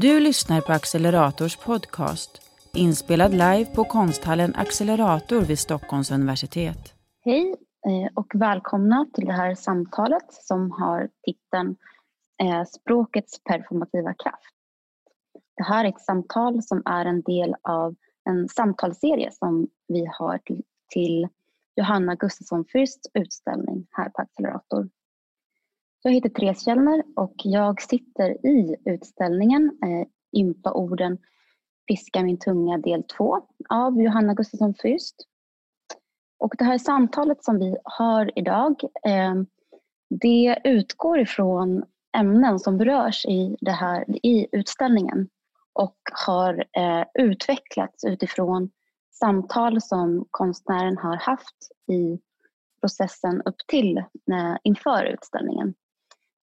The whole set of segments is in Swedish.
Du lyssnar på Accelerators podcast, inspelad live på konsthallen Accelerator vid Stockholms universitet. Hej eh, och välkomna till det här samtalet som har titeln eh, Språkets performativa kraft. Det här är ett samtal som är en del av en samtalsserie som vi har till, till Johanna Gustafsson Fürsts utställning här på Accelerator. Jag heter Therese Källner och jag sitter i utställningen eh, Ympa-orden Fiska min tunga del 2 av Johanna Gustafsson Fürst. Och det här samtalet som vi har idag eh, det utgår ifrån ämnen som berörs i, det här, i utställningen och har eh, utvecklats utifrån samtal som konstnären har haft i processen upp till eh, inför utställningen.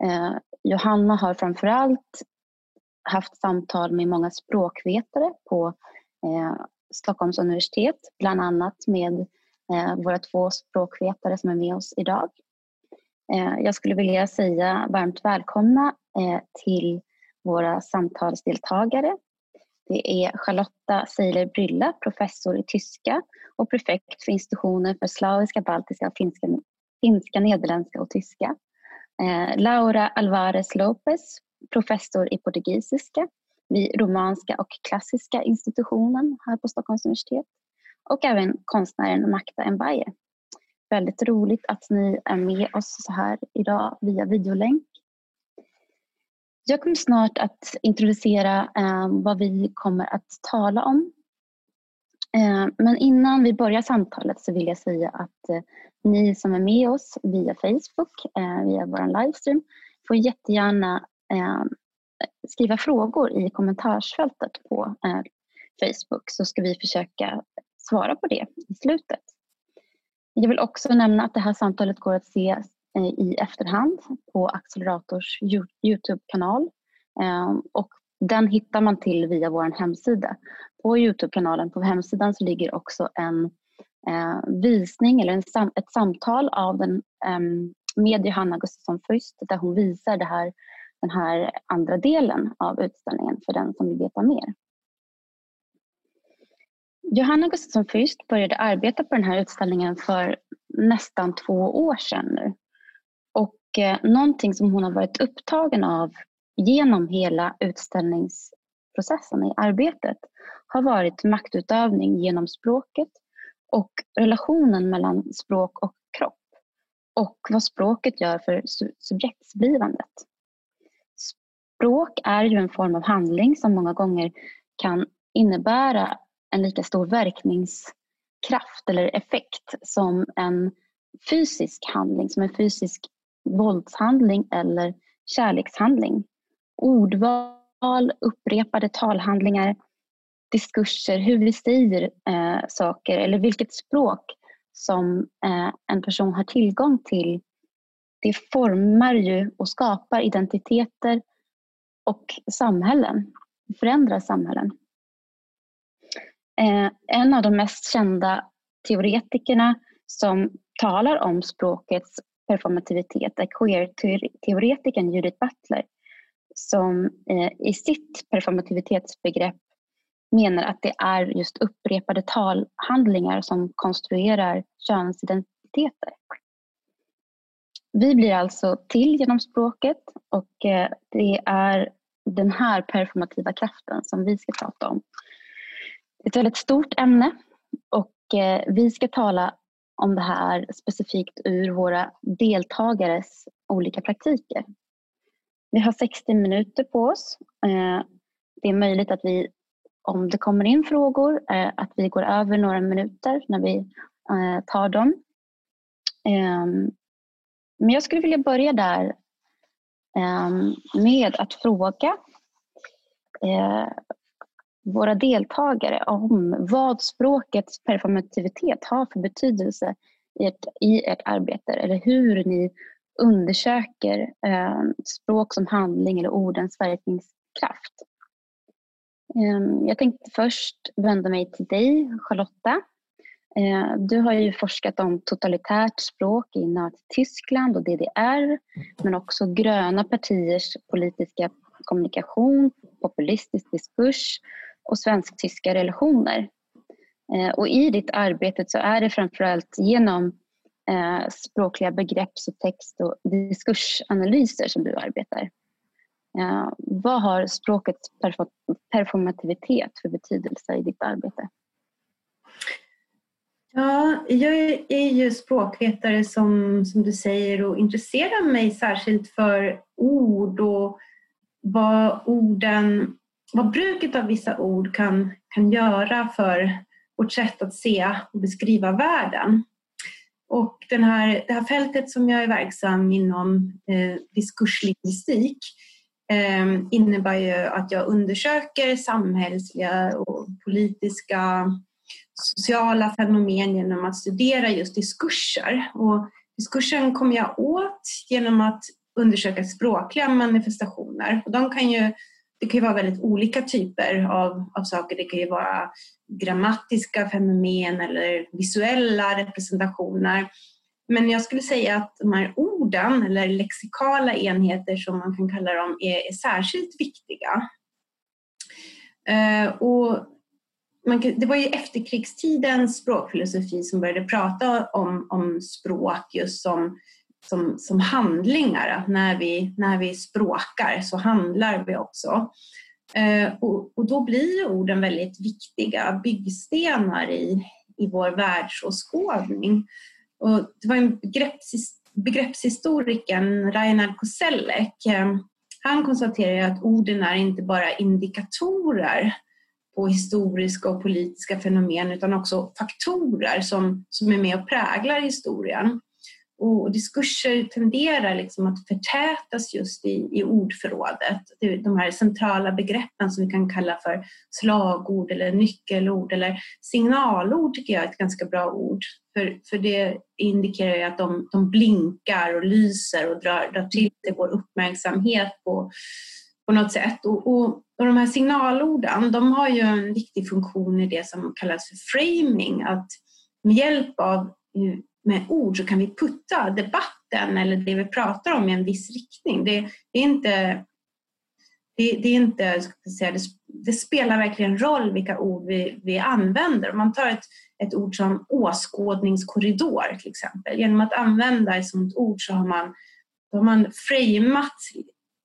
Eh, Johanna har framförallt haft samtal med många språkvetare på eh, Stockholms universitet, bland annat med eh, våra två språkvetare som är med oss idag. Eh, jag skulle vilja säga varmt välkomna eh, till våra samtalsdeltagare. Det är Charlotta Seiler Brylla, professor i tyska och prefekt för institutionen för slaviska, baltiska, finska, finska nederländska och tyska. Eh, Laura Alvarez Lopez, professor i portugisiska vid Romanska och klassiska institutionen här på Stockholms universitet. Och även konstnären Magda Mbaye. Väldigt roligt att ni är med oss så här idag via videolänk. Jag kommer snart att introducera eh, vad vi kommer att tala om. Eh, men innan vi börjar samtalet så vill jag säga att eh, ni som är med oss via Facebook, eh, via vår livestream, får jättegärna eh, skriva frågor i kommentarsfältet på eh, Facebook så ska vi försöka svara på det i slutet. Jag vill också nämna att det här samtalet går att se eh, i efterhand på Accelerators Youtube-kanal eh, och den hittar man till via vår hemsida. På Youtube-kanalen, på hemsidan, så ligger också en Eh, visning eller en sam ett samtal av den, eh, med Johanna Gustafsson Fürst där hon visar det här, den här andra delen av utställningen för den som vill veta mer. Johanna Gustafsson Fürst började arbeta på den här utställningen för nästan två år sedan nu. Och eh, någonting som hon har varit upptagen av genom hela utställningsprocessen i arbetet har varit maktutövning genom språket och relationen mellan språk och kropp och vad språket gör för subjektsblivandet. Språk är ju en form av handling som många gånger kan innebära en lika stor verkningskraft eller effekt som en fysisk handling, som en fysisk våldshandling eller kärlekshandling. Ordval, upprepade talhandlingar diskurser, hur vi säger eh, saker eller vilket språk som eh, en person har tillgång till. Det formar ju och skapar identiteter och samhällen, förändrar samhällen. Eh, en av de mest kända teoretikerna som talar om språkets performativitet är queer-teoretikern Judith Butler som eh, i sitt performativitetsbegrepp menar att det är just upprepade talhandlingar som konstruerar könsidentiteter. Vi blir alltså till genom språket och eh, det är den här performativa kraften som vi ska prata om. Det är ett väldigt stort ämne och eh, vi ska tala om det här specifikt ur våra deltagares olika praktiker. Vi har 60 minuter på oss. Eh, det är möjligt att vi om det kommer in frågor, eh, att vi går över några minuter när vi eh, tar dem. Ehm, men jag skulle vilja börja där ehm, med att fråga eh, våra deltagare om vad språkets performativitet har för betydelse i ert, i ert arbete eller hur ni undersöker ehm, språk som handling eller ordens verkningskraft. Ehm, jag tänkte först vända mig till dig, Charlotta. Ehm, du har ju forskat om totalitärt språk i Nazityskland och DDR men också gröna partiers politiska kommunikation, populistisk diskurs och svensk-tyska relationer. Ehm, och I ditt arbete så är det framförallt genom eh, språkliga begrepps och text och diskursanalyser som du arbetar. Eh, vad har språkets performativitet för betydelse i ditt arbete? Ja, jag är ju språkvetare som, som du säger och intresserar mig särskilt för ord och vad orden, vad bruket av vissa ord kan, kan göra för vårt sätt att se och beskriva världen. Och den här, det här fältet som jag är verksam inom, eh, diskurslingvistik, eh, Ehm, innebär ju att jag undersöker samhällsliga och politiska sociala fenomen genom att studera just diskurser. Och diskursen kommer jag åt genom att undersöka språkliga manifestationer. Och de kan ju, det kan ju vara väldigt olika typer av, av saker. Det kan ju vara grammatiska fenomen eller visuella representationer. Men jag skulle säga att de här orden, eller lexikala enheter som man kan kalla dem, är, är särskilt viktiga. Eh, och man, det var ju efterkrigstidens språkfilosofi som började prata om, om språk just som, som, som handlingar. Att när vi, när vi språkar så handlar vi också. Eh, och, och, då blir orden väldigt viktiga byggstenar i, i vår världsåskådning. Och det var en begreppssystem begreppshistorikern Reinhard Koselleck eh, han konstaterar att orden är inte bara indikatorer på historiska och politiska fenomen utan också faktorer som, som är med och präglar historien. Och diskurser tenderar liksom att förtätas just i, i ordförrådet. De här centrala begreppen som vi kan kalla för slagord eller nyckelord eller signalord tycker jag är ett ganska bra ord. För, för det indikerar ju att de, de blinkar och lyser och drar, drar till sig vår uppmärksamhet på, på något sätt. Och, och, och de här signalorden de har ju en viktig funktion i det som kallas för framing. Att med hjälp av med ord så kan vi putta debatten eller det vi pratar om i en viss riktning. Det, det är inte det, det, är inte, säga, det, det, spelar verkligen roll vilka ord vi, vi använder. Om man tar ett, ett ord som åskådningskorridor till exempel. Genom att använda ett sådant ord så har man, då har man framat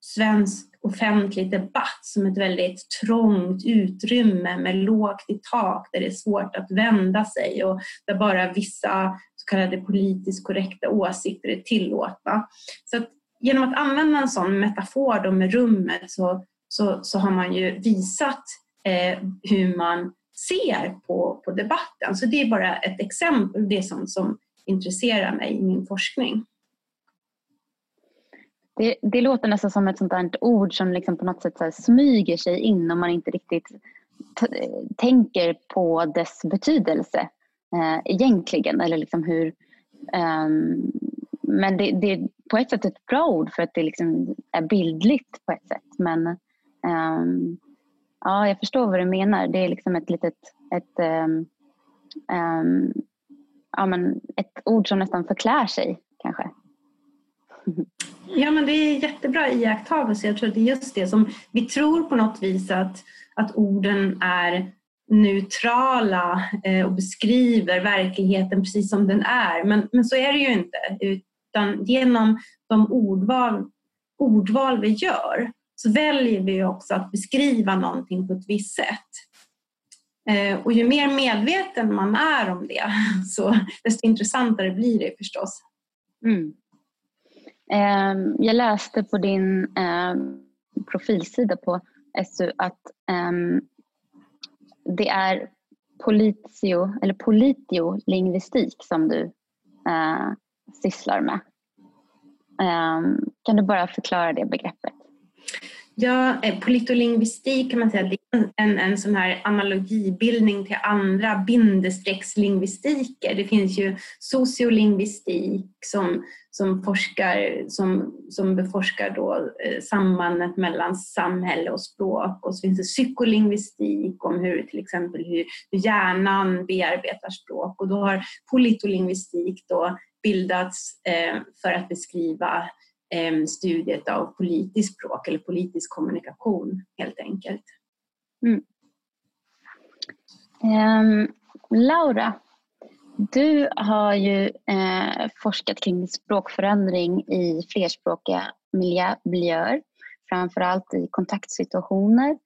svensk offentlig debatt som ett väldigt trångt utrymme med lågt i tak där det är svårt att vända sig och där bara vissa så kallade politiskt korrekta åsikter är tillåtna. Så att genom att använda en sån metafor då med rummet så, så, så har man ju visat eh, hur man ser på, på debatten. Så det är bara ett exempel, det är sånt som intresserar mig i min forskning. Det, det låter nästan som ett sånt där ord som liksom på något sätt så smyger sig in om man inte riktigt tänker på dess betydelse eh, egentligen. Eller liksom hur, um, men det, det, är på ett sätt ett bra ord för att det liksom är bildligt på ett sätt. Men um, ja, jag förstår vad du menar. Det är liksom ett litet ett, um, ja, men ett ord som nästan förklär sig kanske. Ja, men det är jättebra iakttagelse. Jag tror att det är just det som vi tror på något vis att, att orden är neutrala eh, och beskriver verkligheten precis som den är. Men, men så är det ju inte. Utan genom de ordval, ordval vi gör så väljer vi också att beskriva någonting på ett visst sätt. Eh, och ju mer medveten man är om det, så desto intressantare blir det förstås. Mm. Ehm, jag läste på din ehm, profilsida på SU att ehm, det är politio, eller politiolingvistik som du eh, sysslar med. kan du bara förklara det begreppet? Ja, eh, politolingvistik kan man säga, det är en, en sån här analogibildning till andra bindestreckslingvistiker. Det finns ju sociolingvistik som, som, forskar, som, som beforskar då eh, sambandet mellan samhälle och språk och så finns det psykolingvistik om hur till exempel hur hjärnan bearbetar språk och då har politolingvistik då bildats eh, för att beskriva Ehm, studiet av politiskt språk eller politisk kommunikation helt enkelt. Mm. Um, Laura, du har ju eh, forskat kring språkförändring i flerspråkiga miljöer, framförallt i kontaktsituationer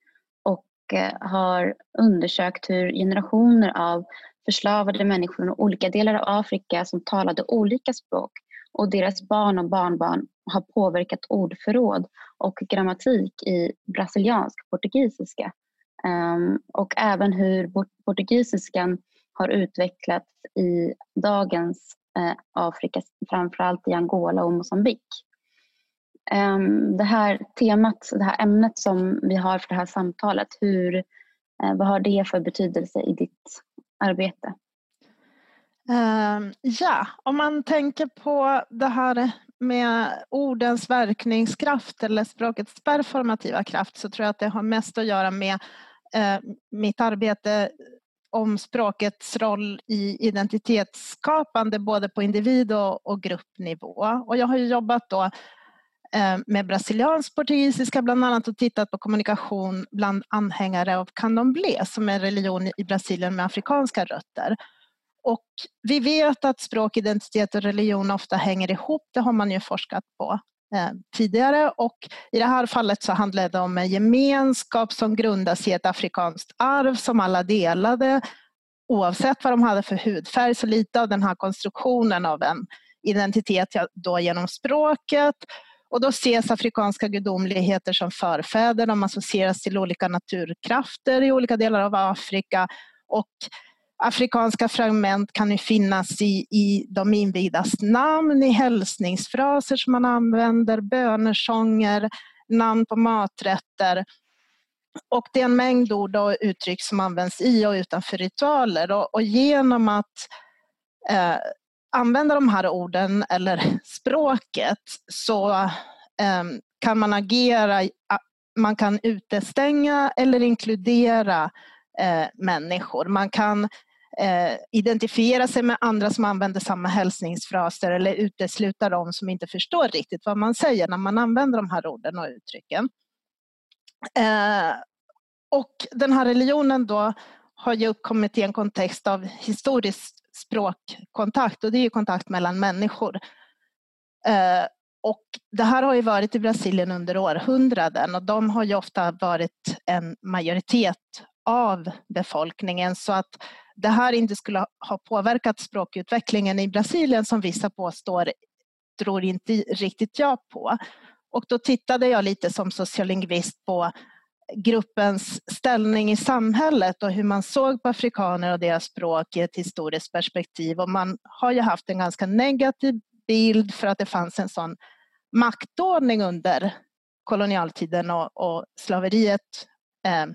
och eh, har undersökt hur generationer av förslavade människor från olika delar av Afrika som talade olika språk och deras barn och barnbarn har påverkat ordförråd och grammatik i brasiliansk portugisiska. Um, och även hur portugisiskan har utvecklats i dagens eh, Afrika, framförallt i Angola och Mosambik. Um, ehm, det här temat, det här ämnet som vi har för det här samtalet, hur, eh, vad har det för betydelse i ditt arbete? Ehm, ja, om man tänker på det här med ordens verkningskraft eller språkets performativa kraft så tror jag att det har mest att göra med eh, mitt arbete om språkets roll i identitetsskapande både på individ och, gruppnivå. Och jag har jobbat då eh, med brasiliansk portugisiska bland annat och tittat på kommunikation bland anhängare av candomblé som är en religion i Brasilien med afrikanska rötter. Och vi vet att språk, identitet och religion ofta hänger ihop, det har man ju forskat på eh, tidigare. Och i det här fallet så handlade det om en gemenskap som grundas i ett afrikanskt arv som alla delade. Oavsett vad de hade för hudfärg, så lite av den här konstruktionen av en identitet då genom språket. Och då ses afrikanska gudomligheter som förfäder, de associeras till olika naturkrafter i olika delar av Afrika. Och afrikanska fragment kan ju finnas i, i de invigdas namn, i hälsningsfraser som man använder, bönesånger, namn på maträtter. Och det är en mängd ord och uttryck som används i och utanför ritualer och, och genom att eh, använda de här orden eller språket så eh, kan man agera, man kan utestänga eller inkludera eh, människor. Man kan eh, identifiera sig med andra som använder samma hälsningsfraser eller utesluta dem som inte förstår riktigt vad man säger när man använder de här orden och uttrycken. Eh, och den här religionen då har ju uppkommit i en kontext av historisk språkkontakt och det är ju kontakt mellan människor. Eh, och det här har ju varit i Brasilien under århundraden och de har ju ofta varit en majoritet av befolkningen så att det här inte skulle ha påverkat språkutvecklingen i Brasilien som vissa påstår tror inte riktigt jag på. Och då tittade jag lite som sociolingvist på gruppens ställning i samhället och hur man såg på afrikaner och deras språk i ett historiskt perspektiv. Och man har ju haft en ganska negativ bild för att det fanns en sån maktordning under kolonialtiden och, och slaveriet eh,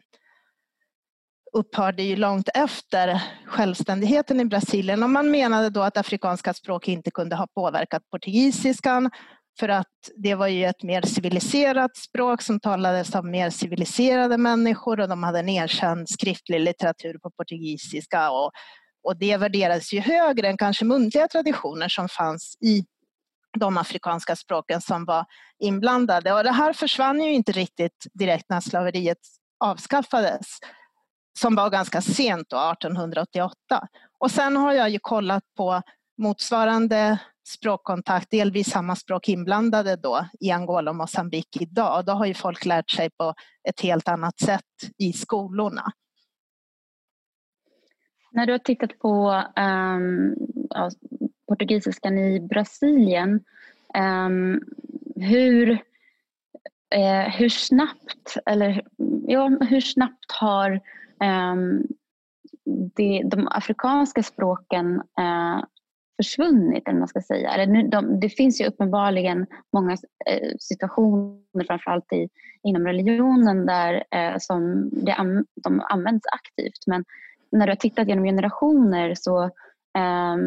upphörde ju långt efter självständigheten i Brasilien och man menade då att afrikanska språk inte kunde ha påverkat portugisiskan för att det var ju ett mer civiliserat språk som talades av mer civiliserade människor och de hade en erkänd skriftlig litteratur på portugisiska och, och det värderades ju högre än kanske muntliga traditioner som fanns i de afrikanska språken som var inblandade. Och det här försvann ju inte riktigt direkt när slaveriet avskaffades som var ganska sent då, 1888. Och sen har jag ju kollat på motsvarande språkkontakt, delvis samma språk inblandade då i Angola och Mosambik idag. Då har ju folk lärt sig på ett helt annat sätt i skolorna. När du har tittat på um, ja, portugisiskan i Brasilien, um, hur, uh, hur snabbt eller ja, hur snabbt har Ehm, det, de afrikanska språken eh, försvunnit, eller man ska säga. Eller nu, de, det finns ju uppenbarligen många eh, situationer, framförallt i, inom religionen, där eh, som det, de används aktivt. Men när du har tittat genom generationer så eh,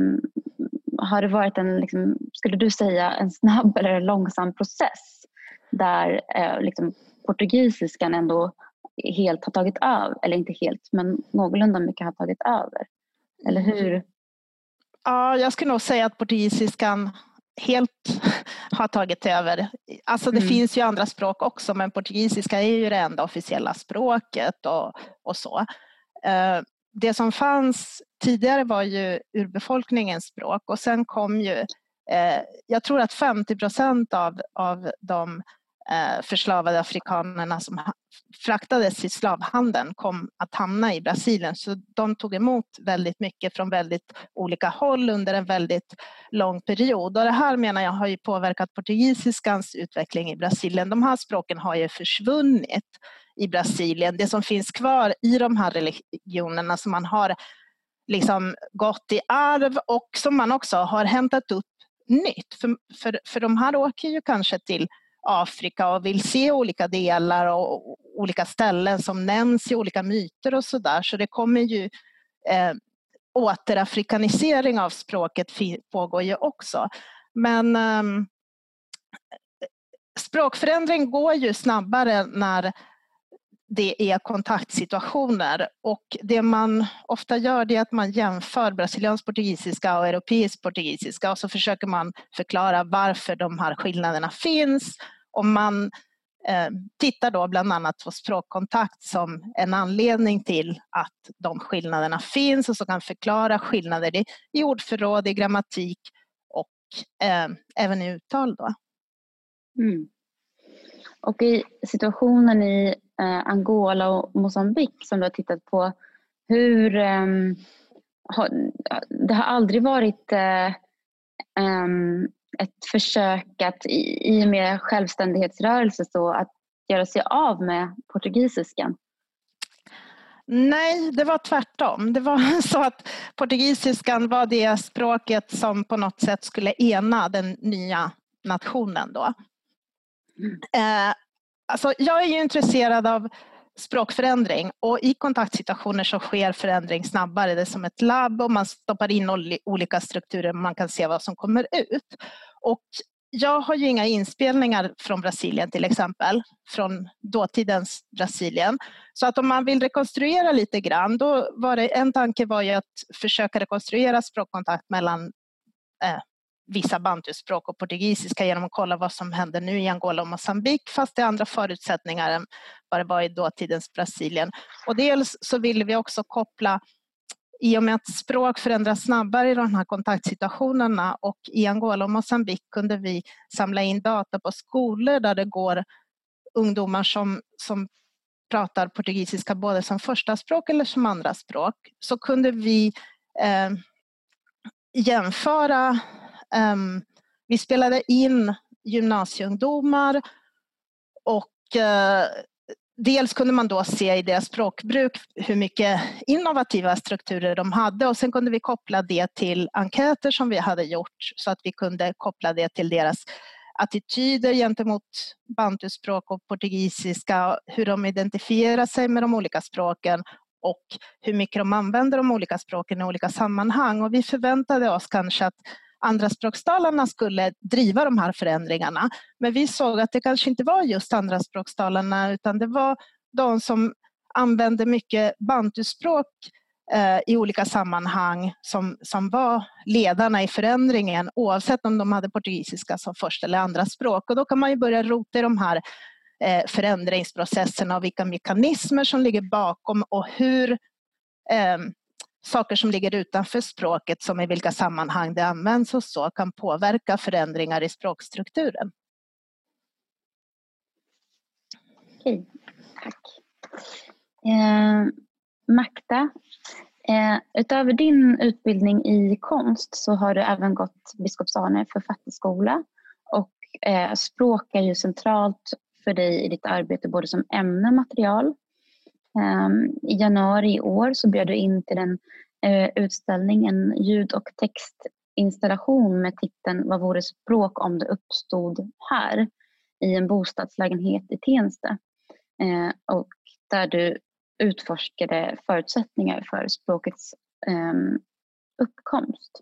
har det varit en, liksom, skulle du säga, en snabb eller långsam process där eh, liksom, portugisiskan ändå helt har tagit över, eller inte helt, men någorlunda mycket har tagit över. Eller hur? Ja, jag skulle nog säga att portugisiskan helt har tagit över. Alltså det mm. finns ju andra språk också men portugisiska är ju det enda officiella språket och, och så. Eh, det som fanns tidigare var ju urbefolkningens språk och sen kom ju, eh, jag tror att 50 procent av, av de Eh, förslavade afrikanerna som fraktades i slavhandeln kom att hamna i Brasilien. Så de tog emot väldigt mycket från väldigt olika håll under en väldigt lång period. Och det här menar jag har ju påverkat portugisiskans utveckling i Brasilien. De här språken har ju försvunnit i Brasilien. Det som finns kvar i de här religionerna som man har liksom gått i arv och som man också har hämtat upp nytt. För, för, för de här åker ju kanske till Afrika och vill se olika delar och olika ställen som nämns i olika myter och sådär. Så det kommer ju eh, återafrikanisering av språket pågår ju också. Men eh, språkförändring går ju snabbare när det är kontaktsituationer och det man ofta gör är att man jämför brasiliansk portugisiska och europeisk portugisiska och så försöker man förklara varför de här skillnaderna finns och man eh, tittar då bland annat på språkkontakt som en anledning till att de skillnaderna finns och så kan förklara skillnader i, i ordförråd, i grammatik och eh, även i uttal. Då. Mm. Och i situationen i eh, Angola och Mosambik som du har tittat på, hur eh, har, det har aldrig varit eh, ett försök att i, i och med självständighetsrörelse så att göra sig av med portugisiskan? Nej, det var tvärtom. Det var så att portugisiskan var det språket som på något sätt skulle ena den nya nationen då. Eh, alltså jag är ju intresserad av språkförändring och i kontaktsituationer så sker förändring snabbare. Det är som ett labb och man stoppar in olika strukturer och man kan se vad som kommer ut. Och jag har ju inga inspelningar från Brasilien till exempel, från dåtidens Brasilien. Så att om man vill rekonstruera lite grann, då var det, en tanke var ju att försöka rekonstruera språkkontakt mellan eh, vissa bantuspråk och portugisiska genom att kolla vad som händer nu i Angola och Mosambik fast det är andra förutsättningar än vad det var i dåtidens Brasilien. Och dels så ville vi också koppla i och med att språk förändras snabbare i de här kontaktsituationerna och i Angola och Mosambik kunde vi samla in data på skolor där det går ungdomar som, som pratar portugisiska både som första språk eller som andra språk så kunde vi eh, jämföra Um, vi spelade in gymnasieungdomar och uh, dels kunde man då se i deras språkbruk hur mycket innovativa strukturer de hade och sen kunde vi koppla det till enkäter som vi hade gjort så att vi kunde koppla det till deras attityder gentemot bantuspråk och portugisiska, hur de identifierar sig med de olika språken och hur mycket de använder de olika språken i olika sammanhang. Och vi förväntade oss kanske att andraspråkstalarna skulle driva de här förändringarna. Men vi såg att det kanske inte var just andraspråkstalarna utan det var de som använde mycket bantuspråk eh, i olika sammanhang som, som var ledarna i förändringen oavsett om de hade portugisiska som första eller andra språk. Och då kan man ju börja rota i de här eh, förändringsprocesserna och vilka mekanismer som ligger bakom och hur eh, saker som ligger utanför språket som i vilka sammanhang det används och så kan påverka förändringar i språkstrukturen. Okej, tack. Eh, Makta, eh, utöver din utbildning i konst så har du även gått Biskops Arne författarskola och eh, språk är ju centralt för dig i ditt arbete både som ämne och material Ehm, I januari i år så bjöd du in till en eh, utställning, en ljud och textinstallation med titeln Vad vore språk om det uppstod här? i en bostadslägenhet i Tensta. Ehm, och där du utforskade förutsättningar för språkets ehm, uppkomst.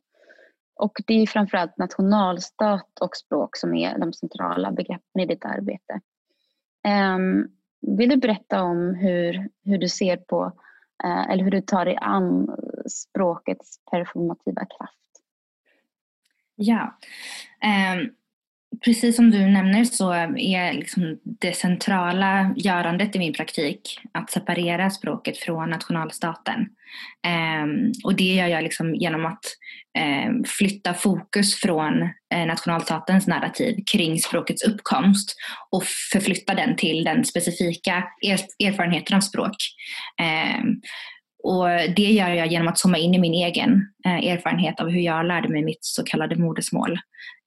Och det är framförallt nationalstat och språk som är de centrala begreppen i ditt arbete. Vill du berätta om hur, hur du ser på eh, eller hur du tar dig an språkets performativa kraft? Ja. Um, precis som du nämner så är liksom det centrala görandet i min praktik att separera språket från nationalstaten. Um, och det gör jag liksom genom att um, flytta fokus från uh, nationalstatens narrativ kring språkets uppkomst och förflytta den till den specifika er erfarenheten av språk. Ehm, och det gör jag genom att zooma in i min egen eh, erfarenhet av hur jag lärde mig mitt så kallade modersmål.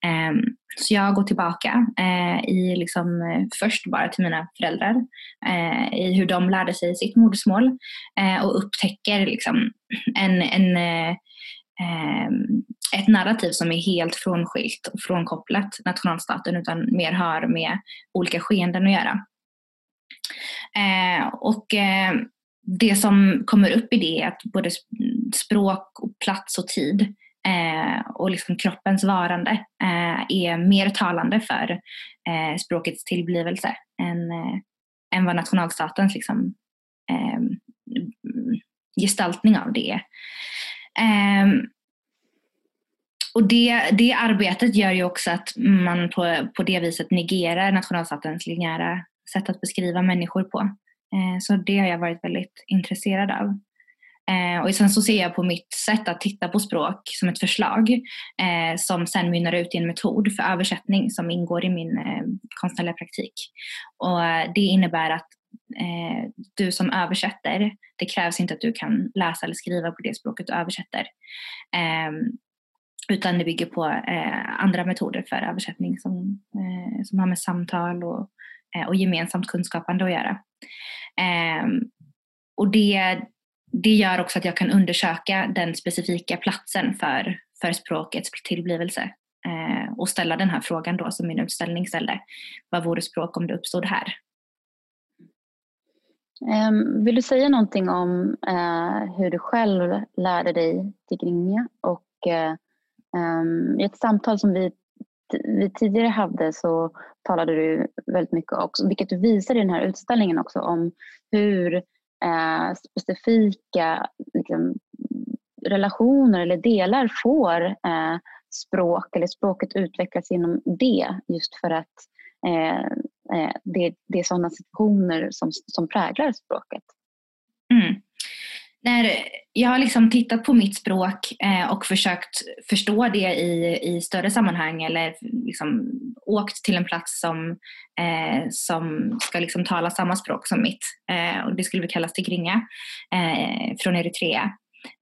Eh, så jag går tillbaka eh, i liksom, eh, först bara till mina föräldrar eh, i hur de lärde sig sitt modersmål eh, och upptäcker liksom, en, en eh, ehm, ett narrativ som är helt frånskilt och frånkopplat nationalstaten utan mer har med olika skeenden att göra. Eh, och eh, det som kommer upp i det är att både språk, och plats och tid eh, och liksom kroppens varande eh, är mer talande för eh, språkets tillblivelse än, eh, än vad nationalstatens liksom, eh, gestaltning av det är. Eh, och det, det arbetet gör ju också att man på, på det viset negerar nationalstatens linjära sätt att beskriva människor på. Eh, så det har jag varit väldigt intresserad av. Eh, och sen så ser jag på mitt sätt att titta på språk som ett förslag eh, som sen mynnar ut i en metod för översättning som ingår i min eh, konstnärliga praktik. Och det innebär att du som översätter, det krävs inte att du kan läsa eller skriva på det språket du översätter. Ehm, utan det bygger på andra metoder för översättning som, som har med samtal och, och gemensamt kunskapande att göra. Ehm, och det, det gör också att jag kan undersöka den specifika platsen för, för språkets tillblivelse eh, och ställa den här frågan då som min utställning ställde. Vad vore språk om det uppstod här? Ehm, vill du säga någonting om eh, hur du själv lärde dig tigrinja? Och eh, ehm, i ett samtal som vi, vi tidigare hade så talade du väldigt mycket också, vilket du visar i den här utställningen också, om hur eh, specifika liksom, relationer eller delar får eh, språk eller språket utvecklas inom det just för att eh, eh det, det är sådana situationer som, som präglar språket. Mm när jag har liksom tittat på mitt språk eh, och försökt förstå det i, i större sammanhang eller liksom åkt till en plats som, eh, som ska liksom tala samma språk som mitt. Eh, och det skulle vi kallas tigrinja eh, från Eritrea.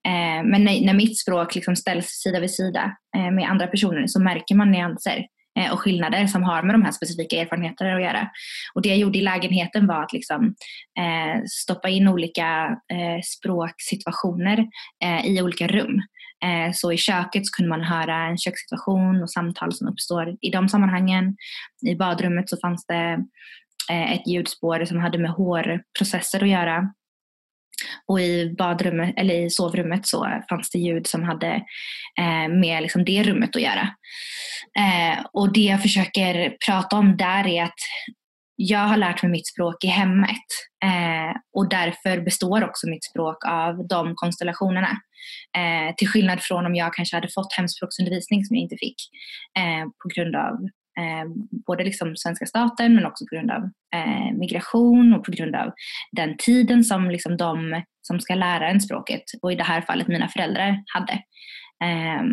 Eh, men när, när, mitt språk liksom ställs sida vid sida eh, med andra personer så märker man nyanser. Eh, och skillnader som har med de här specifika erfarenheterna att göra. Och det jag gjorde i lägenheten var att liksom, eh, stoppa in olika eh, språksituationer eh, i olika rum. Eh, så i köket så kunde man höra en kökssituation och samtal som uppstår i de sammanhangen. I badrummet så fanns det eh, ett ljudspår som hade med hårprocesser att göra. Och i badrummet, eller i sovrummet så fanns det ljud som hade eh, med liksom det rummet att göra. Eh, och det jag försöker prata om där är att jag har lärt mig mitt språk i hemmet eh, och därför består också mitt språk av de konstellationerna. Eh, till skillnad från om jag kanske hade fått hemspråksundervisning som jag inte fick eh, på grund av Eh, både liksom svenska staten men också på grund av eh, migration och på grund av den tiden som liksom de som ska lära en språket och i det här fallet mina föräldrar hade. Eh,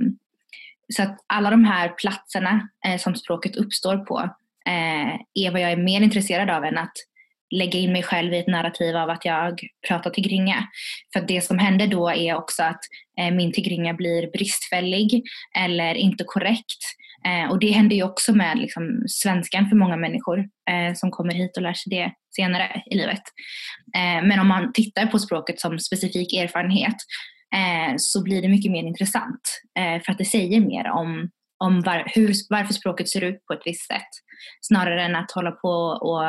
så att alla de här platserna eh, som språket uppstår på eh, är vad jag är mer intresserad av än att lägga in mig själv i ett narrativ av att jag pratar tigringa. För det som händer då är också att eh, min tigringa blir bristfällig eller inte korrekt. Eh, och det händer ju också med liksom, svenskan för många människor eh, som kommer hit och lär sig det senare i livet. Eh, men om man tittar på språket som specifik erfarenhet eh, så blir det mycket mer intressant eh, för att det säger mer om, om var, hur, varför språket ser ut på ett visst sätt. Snarare än att hålla på och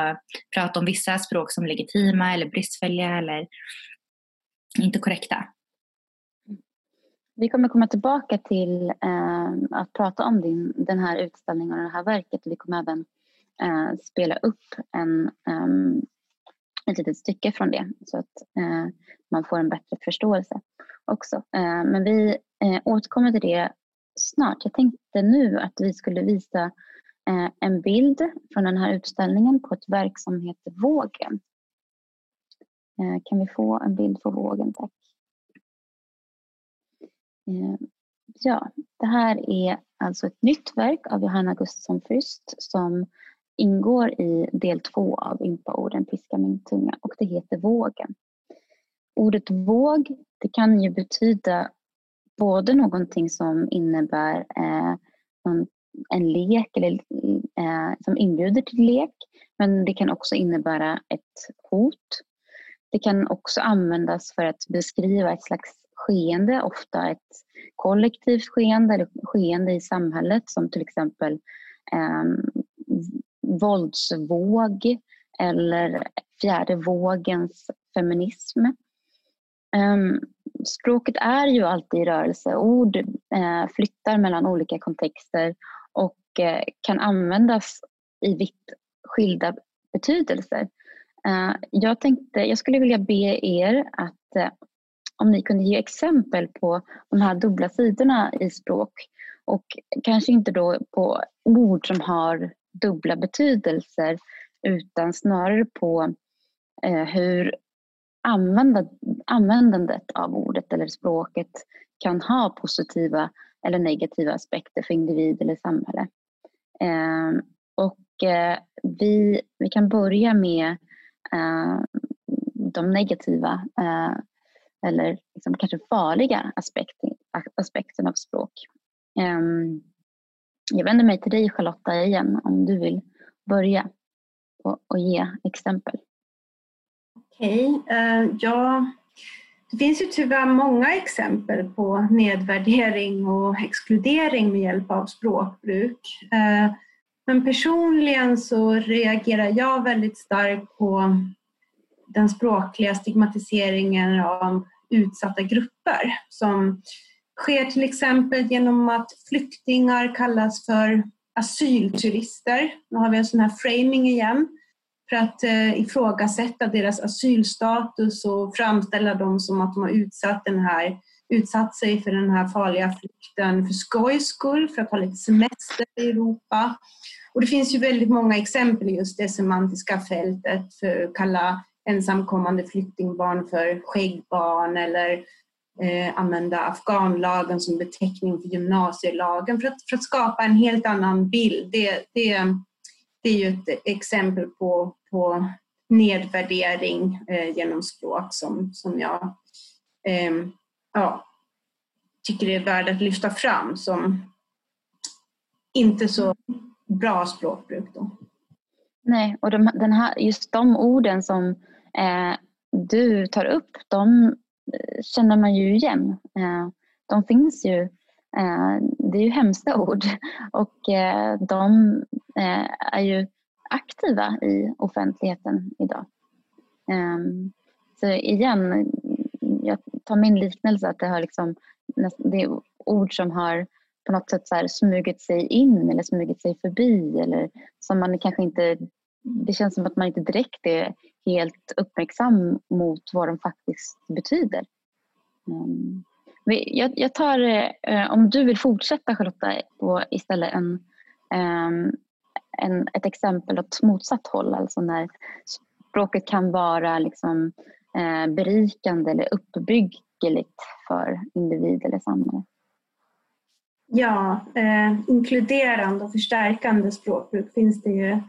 prata om vissa språk som legitima eller bristfälliga eller inte korrekta. Vi kommer komma tillbaka till eh, att prata om din, den här utställningen och det här verket. Vi kommer även eh, spela upp en, um, ett litet stycke från det så att eh, man får en bättre förståelse också. Eh, men vi eh, återkommer till det snart. Jag tänkte nu att vi skulle visa eh, en bild från den här utställningen på ett verk som heter Vågen. Eh, kan vi få en bild på vågen, tack? Eh, ja, det här är alltså ett nytt verk av Johanna Gustafsson Fürst som ingår i del två av Ympa-orden Piska min tunga och det heter Vågen. Ordet våg, det kan ju betyda både någonting som innebär eh, en lek eller eh, som inbjuder till lek men det kan också innebära ett hot det kan också användas för att beskriva ett slags skeende, ofta ett kollektivt skeende eller skeende i samhället som till exempel eh, våldsvåg eller fjärde vågens feminism. Eh, språket är ju alltid i rörelse. Ord eh, flyttar mellan olika kontexter och eh, kan användas i vitt skilda betydelser. Eh, jag tänkte, jag skulle vilja be er att eh, om ni kunde ge exempel på de här dubbla sidorna i språk och kanske inte då på ord som har dubbla betydelser utan snarare på eh, hur användandet av ordet eller språket kan ha positiva eller negativa aspekter för individ eller samhälle. Eh, och eh, vi, vi kan börja med Eh, de negativa eh, eller liksom kanske farliga aspekten, aspekten av språk. Ehm, jag vänder mig till dig Charlotta igen om du vill börja och, och ge exempel. Okej, okay. uh, ja det finns ju tyvärr många exempel på nedvärdering och exkludering med hjälp av språkbruk. Eh, men personligen så reagerar jag väldigt starkt på den språkliga stigmatiseringen av utsatta grupper som sker till exempel genom att flyktingar kallas för asylturister. Nu har vi en sån här framing igen för att eh, ifrågasätta deras asylstatus och framställa dem som att de har utsatt, den här, utsatt sig för den här farliga flykten för skojs skull, för att ha lite semester i Europa. Och det finns ju väldigt många exempel i just det semantiska fältet för att kalla ensamkommande flyktingbarn för skäggbarn eller eh, använda afghanlagen som beteckning för gymnasielagen för att, för att skapa en helt annan bild. Det, det, det är ju ett exempel på, på nedvärdering eh, genom språk som, som jag eh, ja, tycker är värd att lyfta fram som inte så bra språkbruk. Då. Nej, och de, den här, just de orden som Eh, du tar upp, de eh, känner man ju igen. Eh, de finns ju. Det är ju hemska ord och de är ju aktiva i offentligheten idag. Ehm, så igen, jag tar min liknelse att det har liksom, det är ord som har på något sätt så här smugit sig in eller smugit sig förbi eller som man kanske inte det känns som att man inte direkt är helt uppmärksam mot vad de faktiskt betyder. Um, jag, tar, eh, om du vill fortsätta Charlotta, på istället en, um, en, ett exempel åt motsatt håll, alltså när språket kan vara liksom, eh, berikande eller uppbyggligt för individ eller samhälle. Ja, eh, inkluderande och förstärkande språkbruk finns det ju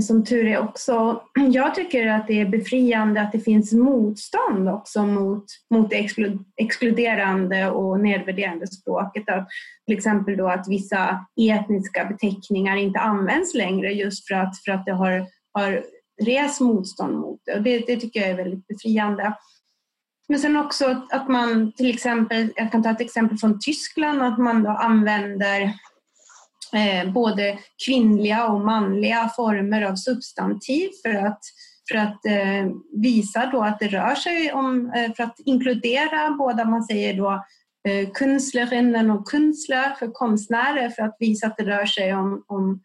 som tur är också. Jag tycker att det är befriande att det finns motstånd också mot, mot det exkluderande och nedvärderande språket. Att, till exempel då att vissa etniska beteckningar inte används längre just för att, för att det har, har rest motstånd mot det. Och det, det tycker jag är väldigt befriande. Men sen också att man till exempel, jag kan ta ett exempel från Tyskland, att man då använder eh, både kvinnliga och manliga former av substantiv för att, för att eh, visa då att det rör sig om, eh, för att inkludera båda, man säger då eh, kunstlerinnen och kunstler för konstnärer för att visa att det rör sig om, om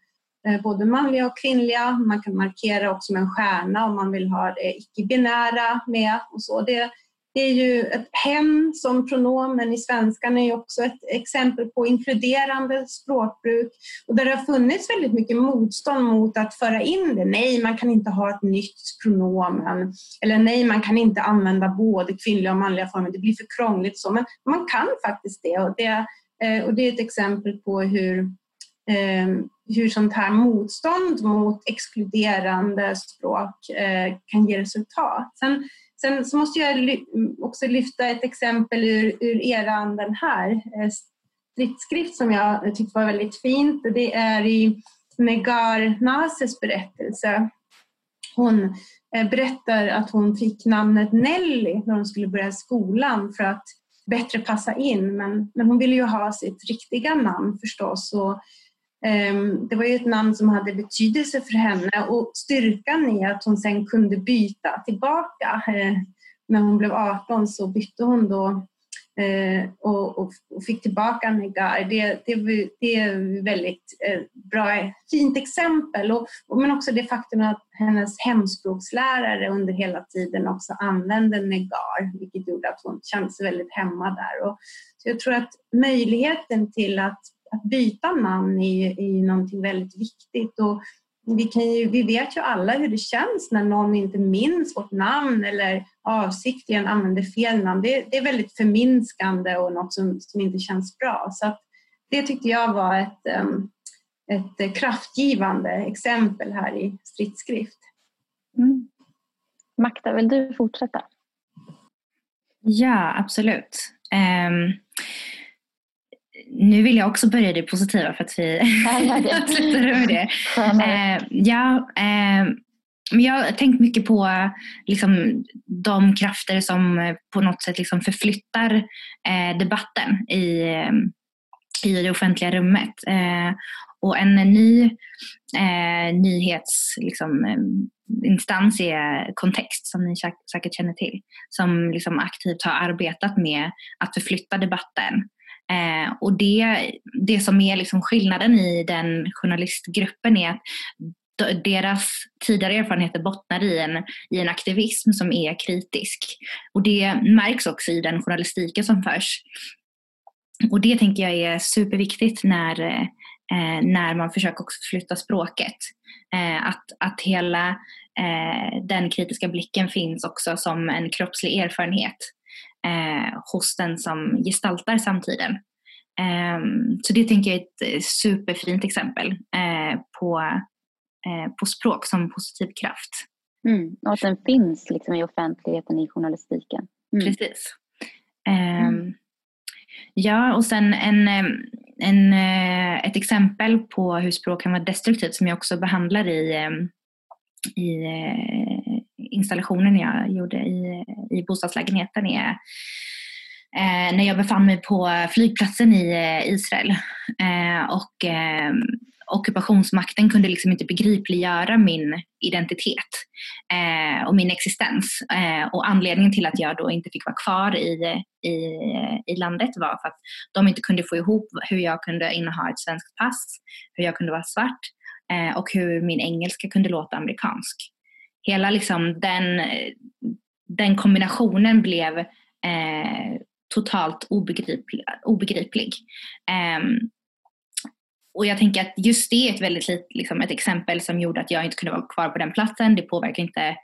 eh, både manliga och kvinnliga. Man kan markera också med en stjärna om man vill ha det icke-binära med och så. Det, det är ju ett hen som pronomen i svenskan är också ett exempel på inkluderande språkbruk. Och där det har funnits väldigt mycket motstånd mot att föra in det. Nej, man kan inte ha ett nytt pronomen. Eller nej, man kan inte använda både kvinnliga och manliga former, det blir för krångligt. Så, men man kan faktiskt det. Och det, eh, och det är ett exempel på hur eh, hur sånt här motstånd mot exkluderande språk eh, kan ge resultat. Sen, sen så måste jag också lyfta ett exempel ur, ur eran den här eh, stridsskrift som jag tyckte var väldigt fint. Det är i Negar Nases berättelse. Hon eh, berättar att hon fick namnet Nelly när hon skulle börja skolan för att bättre passa in. Men, men hon ville ju ha sitt riktiga namn förstås. Och Ehm, det var ju ett namn som hade betydelse för henne och styrkan i att hon sen kunde byta tillbaka. Ehm, när hon blev 18 så bytte hon då eh, och, fick tillbaka Negar. Det, det, det är ett väldigt eh, bra, fint exempel. Men också det faktum att hennes hemspråkslärare under hela tiden också använde Negar, vilket gjorde att hon kände sig väldigt hemma där. Och, så jag tror att möjligheten till att att byta namn är, är någonting väldigt viktigt. Och vi, kan ju, vi vet ju alla hur det känns när någon inte minns vårt namn eller avsiktligen använder fel namn. Det, det är väldigt förminskande och något som, som inte känns bra. Så det tyckte jag var ett, ett kraftgivande exempel här i stridsskrift. Mm. Makta, vill du fortsätta? Ja, absolut. Um, nu vill jag också börja det positiva för att vi avslutade med det. Eh, ja, eh, jag har tänkt mycket på liksom, de krafter som på något sätt liksom förflyttar eh, debatten i, i det offentliga rummet. Eh, och en ny eh, nyhetsinstans liksom, är Kontext som ni säkert känner till. Som liksom aktivt har arbetat med att förflytta debatten Eh, och det, det som är liksom skillnaden i den journalistgruppen är att deras tidigare erfarenheter bottnar i en, i en aktivism som är kritisk. Och det märks också i den journalistiken som förs. Och det tänker jag är superviktigt när, eh, när man försöker också flytta språket. Eh, att, att hela eh, den kritiska blicken finns också som en kroppslig erfarenhet eh, hos den som gestaltar samtiden. Eh, så det tänker jag är ett eh, superfint exempel eh, på, eh, på språk som positiv kraft. Mm, och att den finns liksom i offentligheten i journalistiken. Mm. Precis. Mm. Ja, och sen en, en, eh, ett exempel på hur språk kan vara destruktivt som jag också behandlar i, i installationen jag gjorde i, i bostadslägenheten är eh, när jag befann mig på flygplatsen i eh, Israel. Eh, och eh, ockupationsmakten kunde liksom inte begripliggöra min identitet eh, och min existens. Eh, och anledningen till att jag då inte fick vara kvar i, i, i landet var för att de inte kunde få ihop hur jag kunde inneha ett svenskt pass, hur jag kunde vara svart eh, och hur min engelska kunde låta amerikansk hela liksom den, den kombinationen blev eh, totalt obegriplig. obegriplig. Um, och jag tänker att just det är ett väldigt liksom, ett exempel som gjorde att jag inte kunde vara kvar på den platsen. Det påverkar inte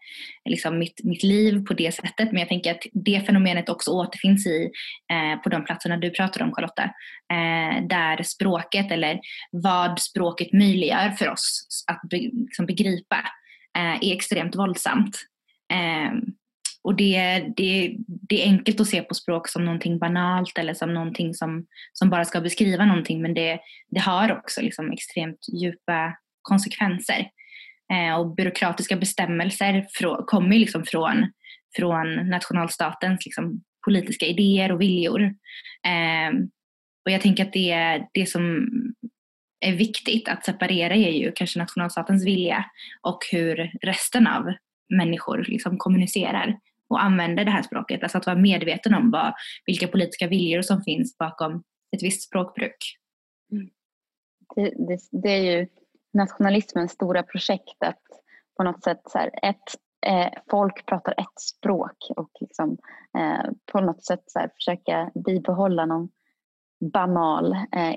liksom, mitt, mitt liv på det sättet. Men jag tänker att det fenomenet också återfinns i, eh, på de platserna du pratar om Charlotta. Eh, där språket eller vad språket möjliggör för oss att be, liksom, begripa Eh, är extremt våldsamt. Ehm, och det, det, det är enkelt att se på språk som någonting banalt eller som någonting som, som bara ska beskriva någonting men det, det har också liksom extremt djupa konsekvenser. Eh, och byråkratiska bestämmelser frå, kommer liksom från, från nationalstatens liksom politiska idéer och viljor. Eh, och jag tänker att det, det som är viktigt att separera är ju kanske nationalstatens vilja och hur resten av människor liksom kommunicerar och använder det här språket. Alltså att vara medveten om vad, vilka politiska viljor som finns bakom ett visst språkbruk. Mm. Det, det, det, är ju nationalismens stora projekt att på något sätt så här, ett, eh, folk pratar ett språk och liksom, eh, på något sätt så här, försöka bibehålla någon banal eh,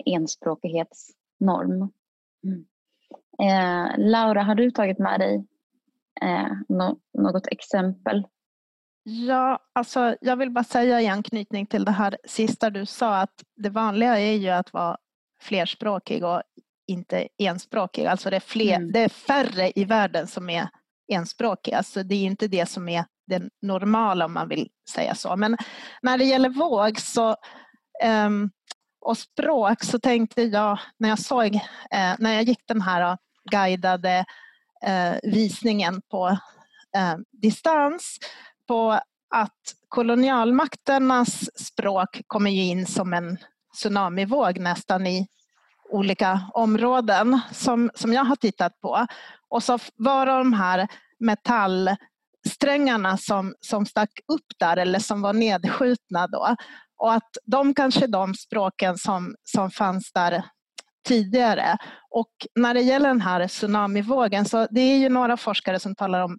enspråkighetsnorm. Mm. Eh, Laura, har du tagit med dig eh, no något exempel? Ja, alltså jag vill bara säga i anknytning till det här sista du sa att det vanliga är ju att vara flerspråkig och inte enspråkig. Alltså det är, fler, mm. det är färre i världen som är enspråkiga. Alltså det är inte det som är det normala om man vill säga så. Men när det gäller våg så, um, och språk så tänkte jag när jag såg, eh, när jag gick den här eh, guidade eh, visningen på distans på att kolonialmakternas språk kommer in som en tsunamivåg nästan i olika områden som, som jag har tittat på. Och så var de här metallsträngarna som, som stack upp där eller som var nedskjutna då. Och att de kanske är de språken som, som fanns där tidigare. Och när det gäller den här tsunamivågen så det är ju några forskare som talar om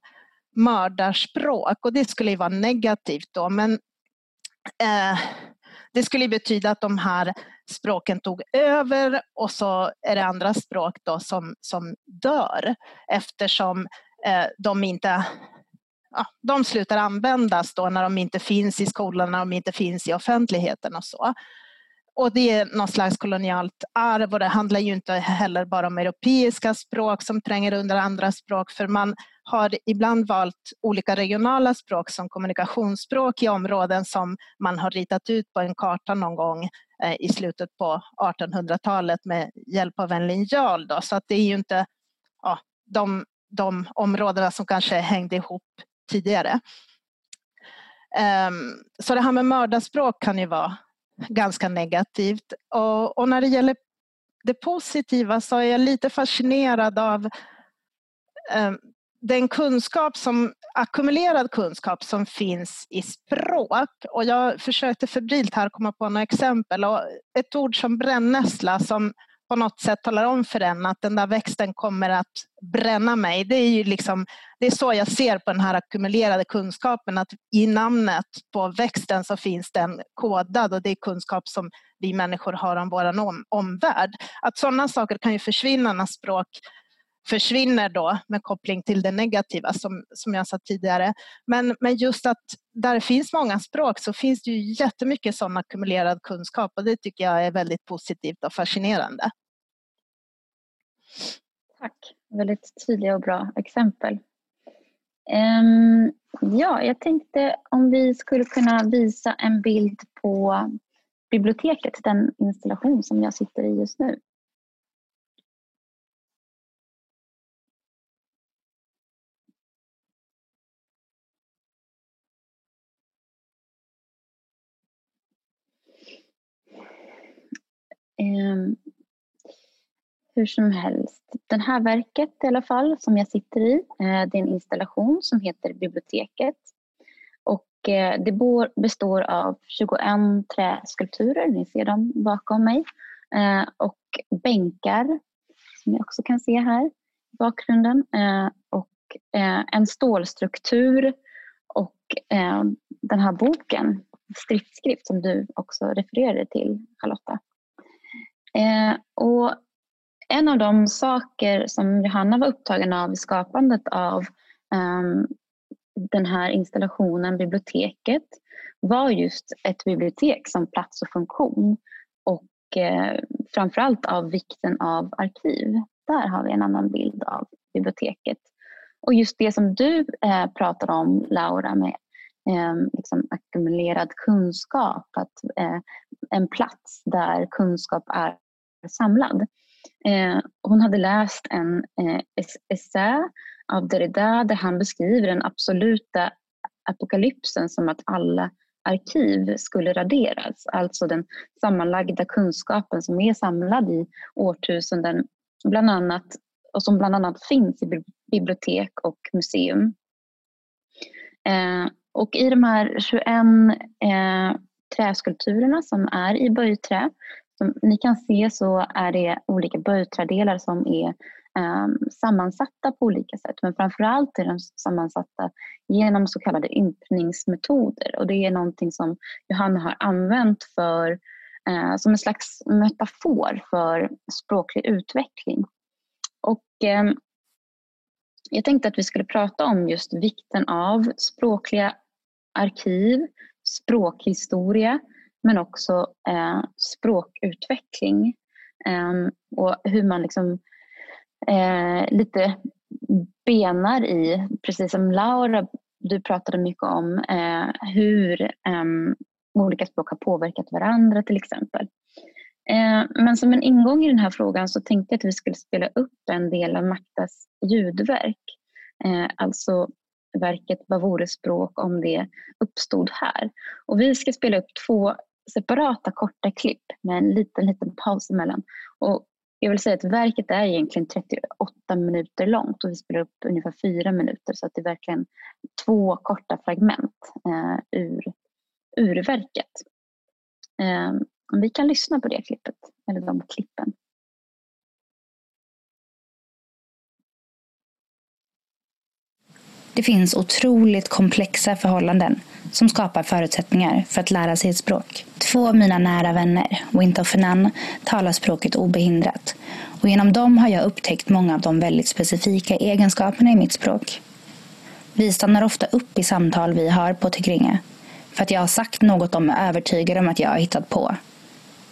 mördarspråk och det skulle ju vara negativt då men eh, det skulle betyda att de här språken tog över och så är det andra språk då som, som dör eftersom eh, de inte ja, de slutar användas då när de inte finns i skolan, när de inte finns i offentligheten och så. Och det är någon slags kolonialt arv och det handlar ju inte heller bara om europeiska språk som tränger under andra språk för man har ibland valt olika regionala språk som kommunikationsspråk i områden som man har ritat ut på en karta någon gång eh, i slutet på 1800-talet med hjälp av en linjal. Då. Så att det är ju inte ja, de, de områdena som kanske hängde ihop tidigare. Um, så det här med mördarspråk kan ju vara ganska negativt. Och, och, när det gäller det positiva så är jag lite fascinerad av um, den kunskap som, ackumulerad kunskap som finns i språk. Och jag försökte febrilt här komma på några exempel. Och ett ord som brännässla som på något sätt talar om för den att den där växten kommer att bränna mig. Det är ju liksom, det är så jag ser på den här ackumulerade kunskapen att i namnet på växten så finns den kodad och det är kunskap som vi människor har om vår om, omvärld. Att sådana saker kan ju försvinna när språk försvinner då med koppling till det negativa som, som jag sa tidigare. Men, men just att där det finns många språk så finns det ju jättemycket sån ackumulerad kunskap och det tycker jag är väldigt positivt och fascinerande. Tack, väldigt tydliga och bra exempel. Um, ja, jag tänkte om vi skulle kunna visa en bild på biblioteket, den installation som jag sitter i just nu. Ehm, hur som helst, det här verket i alla fall som jag sitter i, eh, det är en installation som heter Biblioteket. Och eh, det består av 21 träskulpturer, ni ser dem bakom mig, eh, och bänkar som ni också kan se här i bakgrunden. Och en stålstruktur och den här boken, stridsskrift som du också refererade till Charlotta. Och en av de saker som Johanna var upptagen av i skapandet av um, den här installationen, biblioteket, var just ett bibliotek som plats och funktion. Och eh, framförallt av vikten av arkiv. Där har vi en annan bild av biblioteket. Och just det som du eh, pratar om, Laura, med eh, liksom ackumulerad kunskap, att, eh, en plats där kunskap är samlad. Eh, hon hade läst en eh, essä av Derrida där han beskriver den absoluta apokalypsen som att alla arkiv skulle raderas. Alltså den sammanlagda kunskapen som är samlad i årtusenden bland annat, och som bland annat finns i bibliotek och museum. Eh, och i de här 21 eh, träskulpturerna som är i böjträ som ni kan se så är det olika böjträdelar som är um, sammansatta på olika sätt. Men framförallt är de sammansatta genom så kallade ympningsmetoder. Och det är någonting som Johanna har använt för, uh, som en slags metafor för språklig utveckling. Och um, jag tänkte att vi skulle prata om just vikten av språkliga arkiv, språkhistoria men också eh, språkutveckling eh, och hur man liksom eh, lite benar i, precis som Laura, du pratade mycket om eh, hur ehm, olika språk har påverkat varandra till exempel. Eh, men som en ingång i den här frågan så tänkte jag att vi skulle spela upp en del av Maktas ljudverk. Eh, alltså verket Vad vore språk om det uppstod här? Och vi ska spela upp två separata korta klipp med en liten, liten paus emellan. Och jag vill säga att verket är egentligen 38 minuter långt och vi spelar upp ungefär fyra minuter så att det är verkligen två korta fragment eh, ur, ur verket. Eh, vi kan lyssna på det klippet, eller de klippen. Det finns otroligt komplexa förhållanden som skapar förutsättningar för att lära sig ett språk. Två av mina nära vänner, Winter och Fernan, talar språket obehindrat och genom dem har jag upptäckt många av de väldigt specifika egenskaperna i mitt språk. Vi stannar ofta upp i samtal vi har på Tigringe för att jag har sagt något de är övertygade om att jag har hittat på.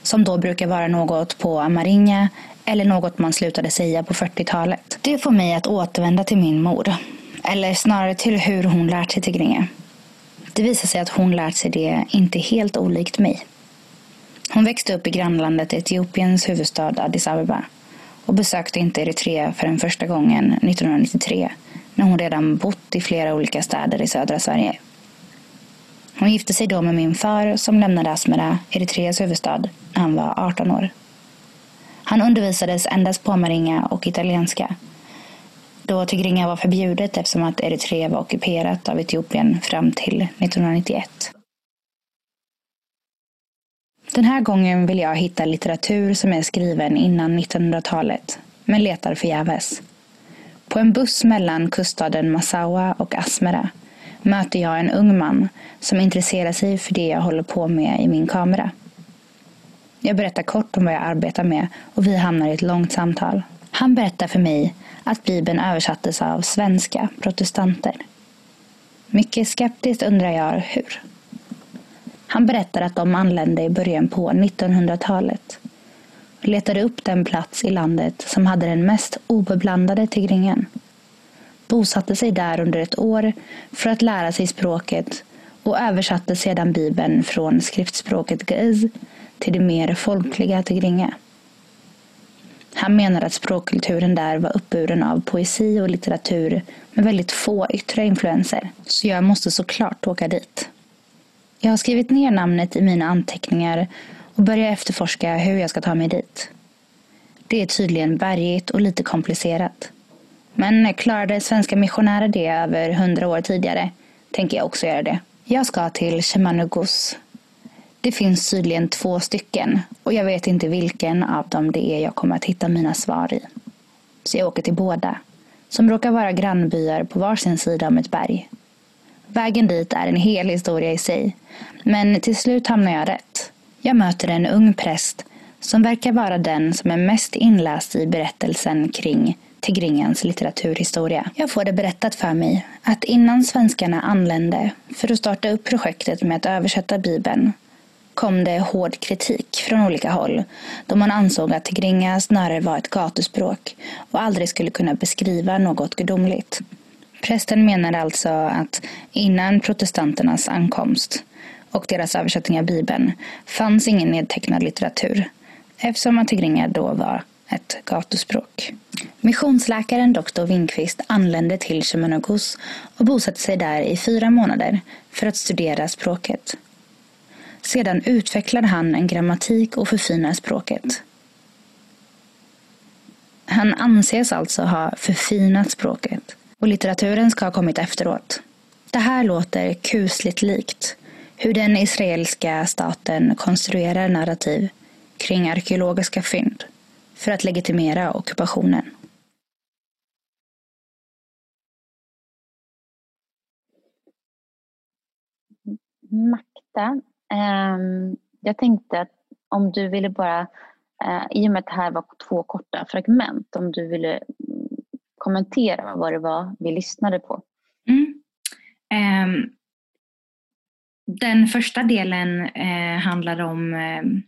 Som då brukar vara något på amaringa eller något man slutade säga på 40-talet. Det får mig att återvända till min mor eller snarare till hur hon lärt sig tigrinja. Det visar sig att hon lärt sig det inte helt olikt mig. Hon växte upp i grannlandet Etiopiens huvudstad Addis Abeba och besökte inte Eritrea förrän första gången 1993 när hon redan bott i flera olika städer i södra Sverige. Hon gifte sig då med min far som lämnade Asmera, Eritreas huvudstad, när han var 18 år. Han undervisades endast på maringa och italienska då tigrinja var förbjudet eftersom att Eritrea var ockuperat av Etiopien fram till 1991. Den här gången vill jag hitta litteratur som är skriven innan 1900-talet, men letar förgäves. På en buss mellan kuststaden Massawa och Asmera möter jag en ung man som intresserar sig för det jag håller på med i min kamera. Jag berättar kort om vad jag arbetar med och vi hamnar i ett långt samtal. Han berättar för mig att Bibeln översattes av svenska protestanter. Mycket skeptiskt undrar jag hur. Han berättar att de anlände i början på 1900-talet och letade upp den plats i landet som hade den mest obeblandade tigringen. Bosatte sig där under ett år för att lära sig språket och översatte sedan Bibeln från skriftspråket Ge'ez till det mer folkliga tigringe. Han menar att språkkulturen där var uppburen av poesi och litteratur med väldigt få yttre influenser. Så jag måste såklart åka dit. Jag har skrivit ner namnet i mina anteckningar och börjar efterforska hur jag ska ta mig dit. Det är tydligen bergigt och lite komplicerat. Men klarade svenska missionärer det över hundra år tidigare tänker jag också göra det. Jag ska till Chemanugus det finns tydligen två stycken och jag vet inte vilken av dem det är jag kommer att hitta mina svar i. Så jag åker till båda, som råkar vara grannbyar på varsin sida om ett berg. Vägen dit är en hel historia i sig, men till slut hamnar jag rätt. Jag möter en ung präst som verkar vara den som är mest inläst i berättelsen kring tigringens litteraturhistoria. Jag får det berättat för mig att innan svenskarna anlände för att starta upp projektet med att översätta Bibeln kom det hård kritik från olika håll då man ansåg att tigringa snarare var ett gatuspråk och aldrig skulle kunna beskriva något gudomligt. Prästen menade alltså att innan protestanternas ankomst och deras översättning av Bibeln fanns ingen nedtecknad litteratur eftersom att tigringa då var ett gatuspråk. Missionsläkaren doktor Winkvist anlände till Shemanogos och bosatte sig där i fyra månader för att studera språket. Sedan utvecklade han en grammatik och förfinade språket. Han anses alltså ha förfinat språket och litteraturen ska ha kommit efteråt. Det här låter kusligt likt hur den israeliska staten konstruerar narrativ kring arkeologiska fynd för att legitimera ockupationen. Makta Ehm, jag tänkte att om du ville bara, eh, i och med att det här var två korta fragment, om du ville mm, kommentera vad det var vi lyssnade på. Mm. Ehm, den första delen uh, handlar om ehm,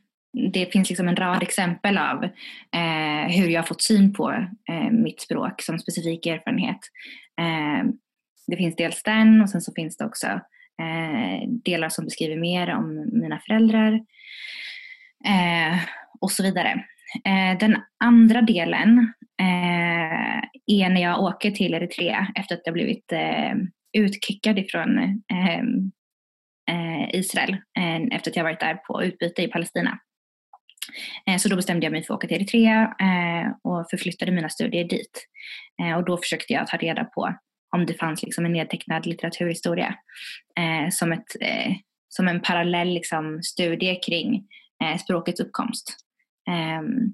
det finns liksom en rad exempel av eh, hur jag har fått syn på eh, mitt språk som specifik erfarenhet. Eh, det finns dels den och sen så finns det också eh, delar som beskriver mer om mina föräldrar eh, och så vidare. Eh, den andra delen eh, är när jag åker till Eritrea efter att jag blivit eh, utkickad ifrån eh, Israel efter att jag varit där på utbyte i Palestina. Så då bestämde jag mig för att åka till Eritrea och förflyttade mina studier dit. Och då försökte jag ta reda på om det fanns liksom en nedtecknad litteraturhistoria eh, som, ett, eh, som en parallell liksom studie kring eh, språkets uppkomst. Ehm,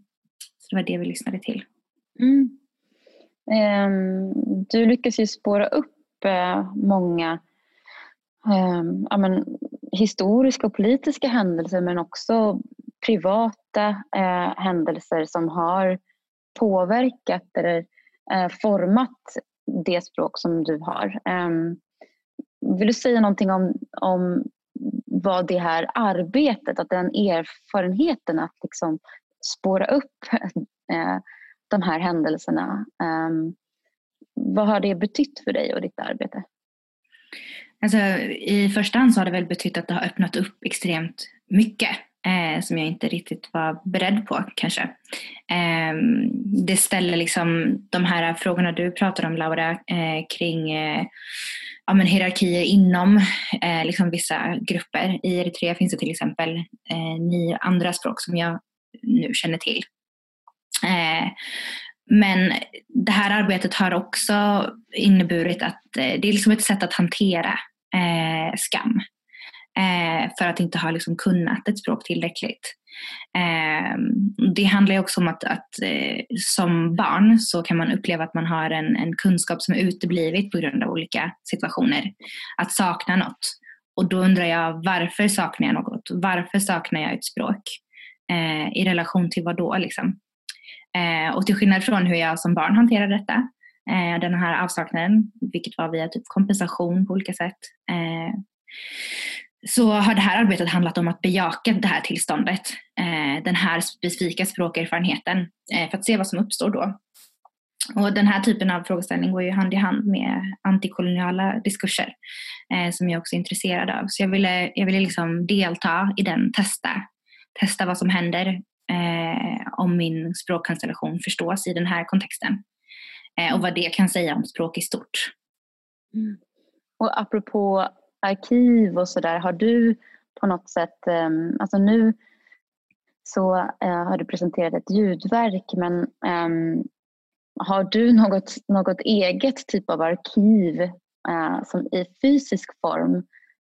så det var det vi lyssnade till. Mm. Ehm, du lyckas ju spåra upp många ehm, ja, men, historiska och politiska händelser men också privata eh, händelser som har påverkat eller eh, format det språk som du har. Ehm, vill du säga någonting om, om vad det här arbetet, att den erfarenheten att liksom spåra upp eh, de här händelserna, ehm, vad har det betytt för dig och ditt arbete? Alltså, I första hand så har det väl betytt att det har öppnat upp extremt mycket eh, som jag inte riktigt var beredd på kanske. Eh, det ställer liksom de här frågorna du pratar om Laura eh, kring eh, ja, men hierarkier inom eh, liksom vissa grupper. I Eritrea finns det till exempel eh, nio andra språk som jag nu känner till. Eh, men det här arbetet har också inneburit att eh, det är liksom ett sätt att hantera eh, skam eh, för att inte ha liksom kunnat ett språk tillräckligt. Eh, det handlar ju också om att, att eh, som barn så kan man uppleva att man har en, en kunskap som är uteblivit på grund av olika situationer. Att sakna något. Och då undrar jag varför saknar jag något? Varför saknar jag ett språk? Eh, I relation till vad då liksom? Eh, och till skillnad från hur jag som barn hanterar detta, eh, den här avsaknaden, vilket var via typ kompensation på olika sätt, eh, så har det här arbetet handlat om att bejaka det här tillståndet, eh, den här specifika språkerfarenheten, eh, för att se vad som uppstår då. Och den här typen av frågeställning går ju hand i hand med antikoloniala diskurser eh, som jag också är intresserad av. Så jag ville, jag ville liksom delta i den, testa, testa vad som händer eh, om min språkkonstellation förstås i den här kontexten. Eh, och vad det kan säga om språk i stort. Mm. Och apropå arkiv och sådär, har du på något sätt, um, alltså nu så uh, har du presenterat ett ljudverk men um, har du något, något eget typ av arkiv uh, som i fysisk form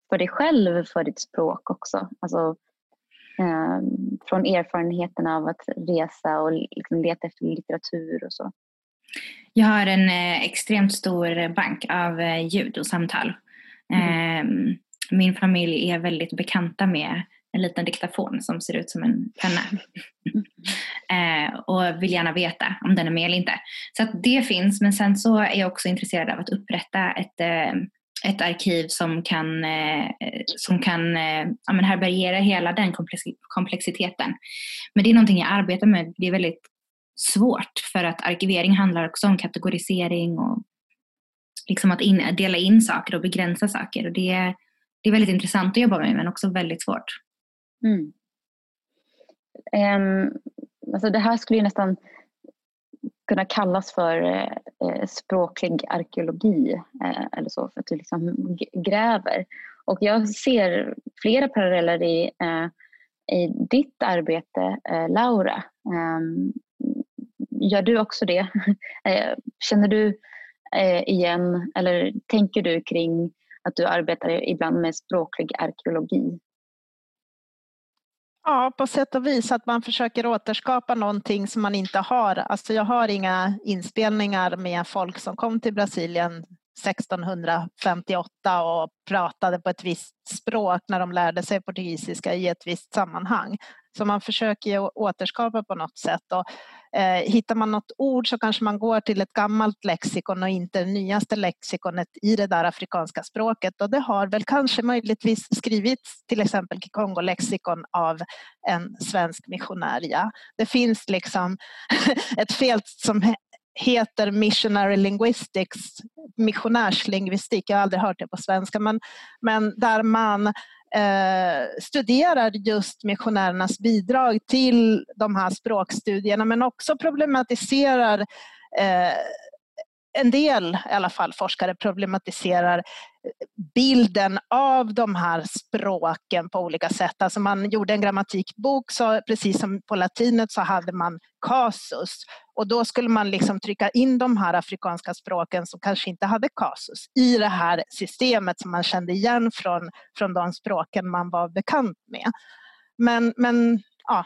för dig själv, för ditt språk också? Alltså, ehm, från erfarenheten av att resa och liksom leta efter litteratur och så. Jag har en eh, extremt stor bank av ljud och samtal Mm. Min familj är väldigt bekanta med en liten diktafon som ser ut som en penna. eh, och vill gärna veta om den är med eller inte. Så det finns, men sen så är jag också intresserad av att upprätta ett, eh, ett arkiv som kan, eh, som kan eh, ja, men härbärgera hela den komplexiteten. Men det är någonting jag arbetar med. Det är väldigt svårt för att arkivering handlar också om kategorisering och liksom att in, dela in saker och begränsa saker. Och det, det är väldigt intressant att jobba med men också väldigt svårt. Mm. Um, alltså det här skulle ju nästan kunna kallas för eh, språklig arkeologi eh, eller så för att du liksom gräver. Och jag ser flera paralleller i, eh, i ditt arbete eh, Laura. Ehm, gör du också det? Eh, känner du eh, igen? Eller tänker du kring att du arbetar ibland med språklig arkeologi? Ja, på sätt och vis att man försöker återskapa någonting som man inte har. Alltså jag har inga inspelningar med folk som kom till Brasilien 1658 och pratade på ett visst språk när de lärde sig portugisiska i ett visst sammanhang. Så man försöker återskapa på något sätt. Och, Eh, hittar man något ord så kanske man går till ett gammalt lexikon och inte det nyaste lexikonet i det där afrikanska språket. Och det har väl kanske möjligtvis skrivits till exempel Kikongo-lexikon av en svensk missionär. Ja. Det finns liksom ett fält som heter Missionary Linguistics, missionärslingvistik, jag har aldrig hört det på svenska, men, men där man eh, studerar just missionärernas bidrag till de här språkstudierna men också problematiserar eh, en del i alla fall forskare problematiserar bilden av de här språken på olika sätt. Alltså man gjorde en grammatikbok, så precis som på latinet så hade man kasus och då skulle man liksom trycka in de här afrikanska språken som kanske inte hade kasus i det här systemet som man kände igen från, från de språken man var bekant med. Men, men ja,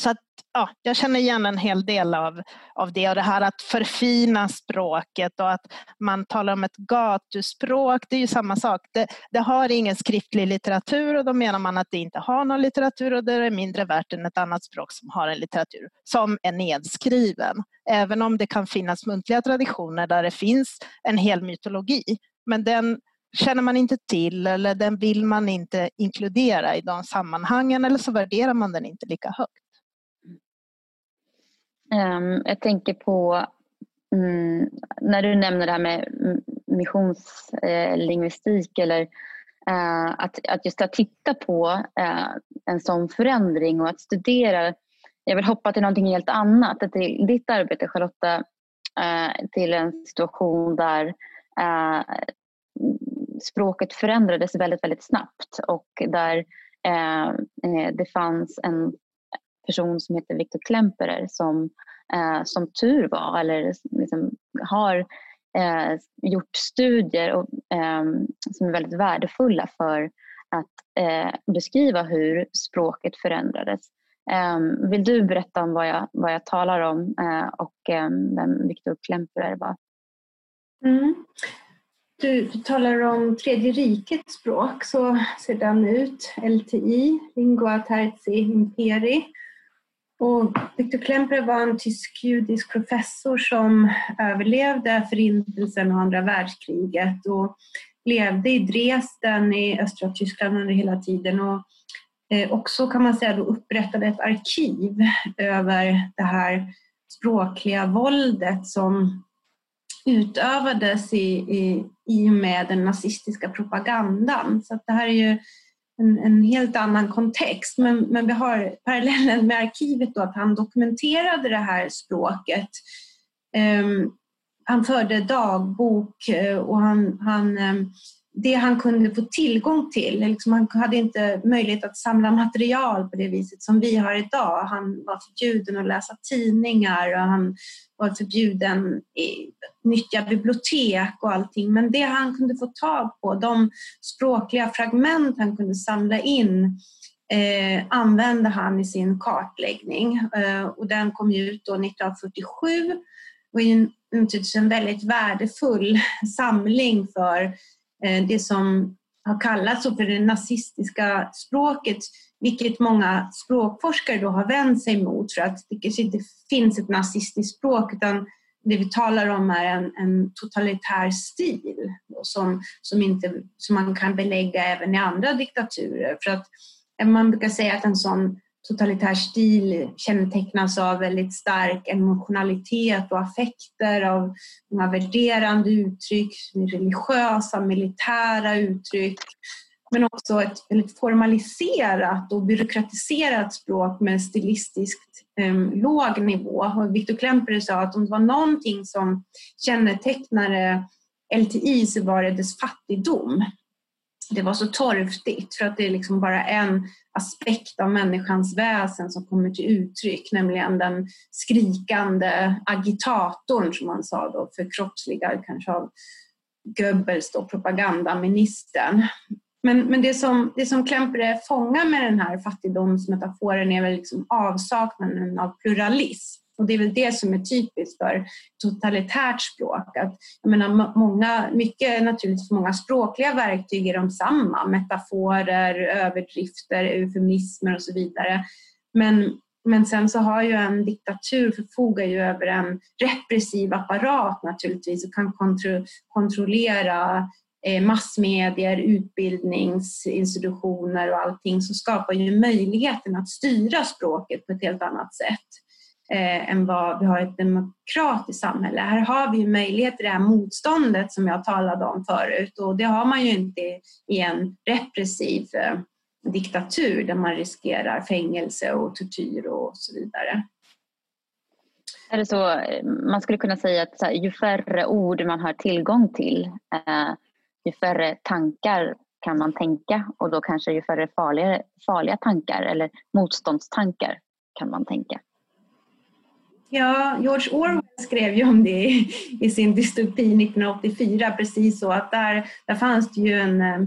så att, ja, jag känner igen en hel del av, av det och det här att förfina språket och att man talar om ett gatuspråk, det är ju samma sak. Det, det, har ingen skriftlig litteratur och då menar man att det inte har någon litteratur och det är mindre värt än ett annat språk som har en litteratur som är nedskriven. Även om det kan finnas muntliga traditioner där det finns en hel mytologi. Men den känner man inte till eller den vill man inte inkludera i de sammanhangen eller så värderar man den inte lika högt. Ehm, jag tänker på mm, när du nämner det här med missionslingvistik eh, eller eh, att, att just att titta på eh, en sån förändring och att studera. Jag vill hoppa till någonting helt annat, till ditt arbete Charlotta, till en situation där språket förändrades väldigt, väldigt snabbt och där det fanns en person som heter Viktor Klemperer som eh, som tur var eller liksom har eh, gjort studier och, eh, som är väldigt värdefulla för att eh, beskriva hur språket förändrades. Ehm, vill du berätta om vad jag, vad jag talar om eh, och ehm, vem Viktor Klemperer var? Mm. Du, du, talar om tredje rikets språk, så ser den ut. LTI, Lingua Terzi Imperi. Och Viktor Klemperer var en tysk-judisk professor som överlevde Förintelsen och andra världskriget och levde i Dresden i östra Tyskland under hela tiden och eh, också kan man säga då upprättade ett arkiv över det här språkliga våldet som utövades i, i, i och med den nazistiska propagandan. Så det här är ju en, en, helt annan kontext. Men, men vi har parallellen med arkivet då, att han dokumenterade det här språket. Um, han förde dagbok eh, och han, han, um, det han kunde få tillgång till, liksom han hade inte möjlighet att samla material på det viset som vi har idag. Han var förbjuden att läsa tidningar och han var förbjuden att nyttja bibliotek och allting. Men det han kunde få tag på, de språkliga fragment han kunde samla in eh, använde han i sin kartläggning. Eh, och den kom ut då 1947 och är naturligtvis en väldigt värdefull samling för Eh, det som har kallats för det nazistiska språket vilket många språkforskare då har vänt sig mot för att det kanske inte finns ett nazistiskt språk utan det vi talar om är en, en totalitär stil som, som, inte, som man kan belägga även i andra diktaturer. För att eh, man brukar säga att en sån totalitär stil kännetecknas av väldigt stark emotionalitet och affekter, av många värderande uttryck, religiösa, militära uttryck men också ett väldigt formaliserat och byråkratiserat språk med stilistiskt eh, låg nivå. Och Viktor Klemperer sa att om det var någonting som kännetecknade LTI så var det dess fattigdom. Det var så torftigt för att det är liksom bara en aspekt av människans väsen som kommer till uttryck, nämligen den skrikande agitatorn som man sa då, förkroppsligad kanske av Goebbels, då, propagandaministern. Men, men det som, det som Klemperer fångar med den här fattigdomsmetaforen är väl liksom avsaknaden av pluralism. Och det är väl det som är typiskt för totalitärt språk. Att, jag menar, många, mycket naturligtvis många språkliga verktyg är de samma, metaforer, överdrifter, eufemismer och så vidare. Men, men sen så har ju en diktatur förfogar ju över en repressiv apparat naturligtvis och kan kontro kontrollera eh, massmedier, utbildningsinstitutioner och allting som skapar ju möjligheten att styra språket på ett helt annat sätt eh, än vad vi har i ett demokratiskt samhälle. Här har vi ju möjlighet till det här motståndet som jag talade om förut och det har man ju inte i en repressiv eh, diktatur där man riskerar fängelse och tortyr och så vidare. Är det så, eh, man skulle kunna säga att här, ju färre ord man har tillgång till, eh, ju färre tankar kan man tänka och då kanske ju färre farliga, farliga tankar eller motståndstankar kan man tänka. Ja, George Orwell skrev ju om det i, sin dystopi 1984, precis så att där, där fanns det ju en, eh,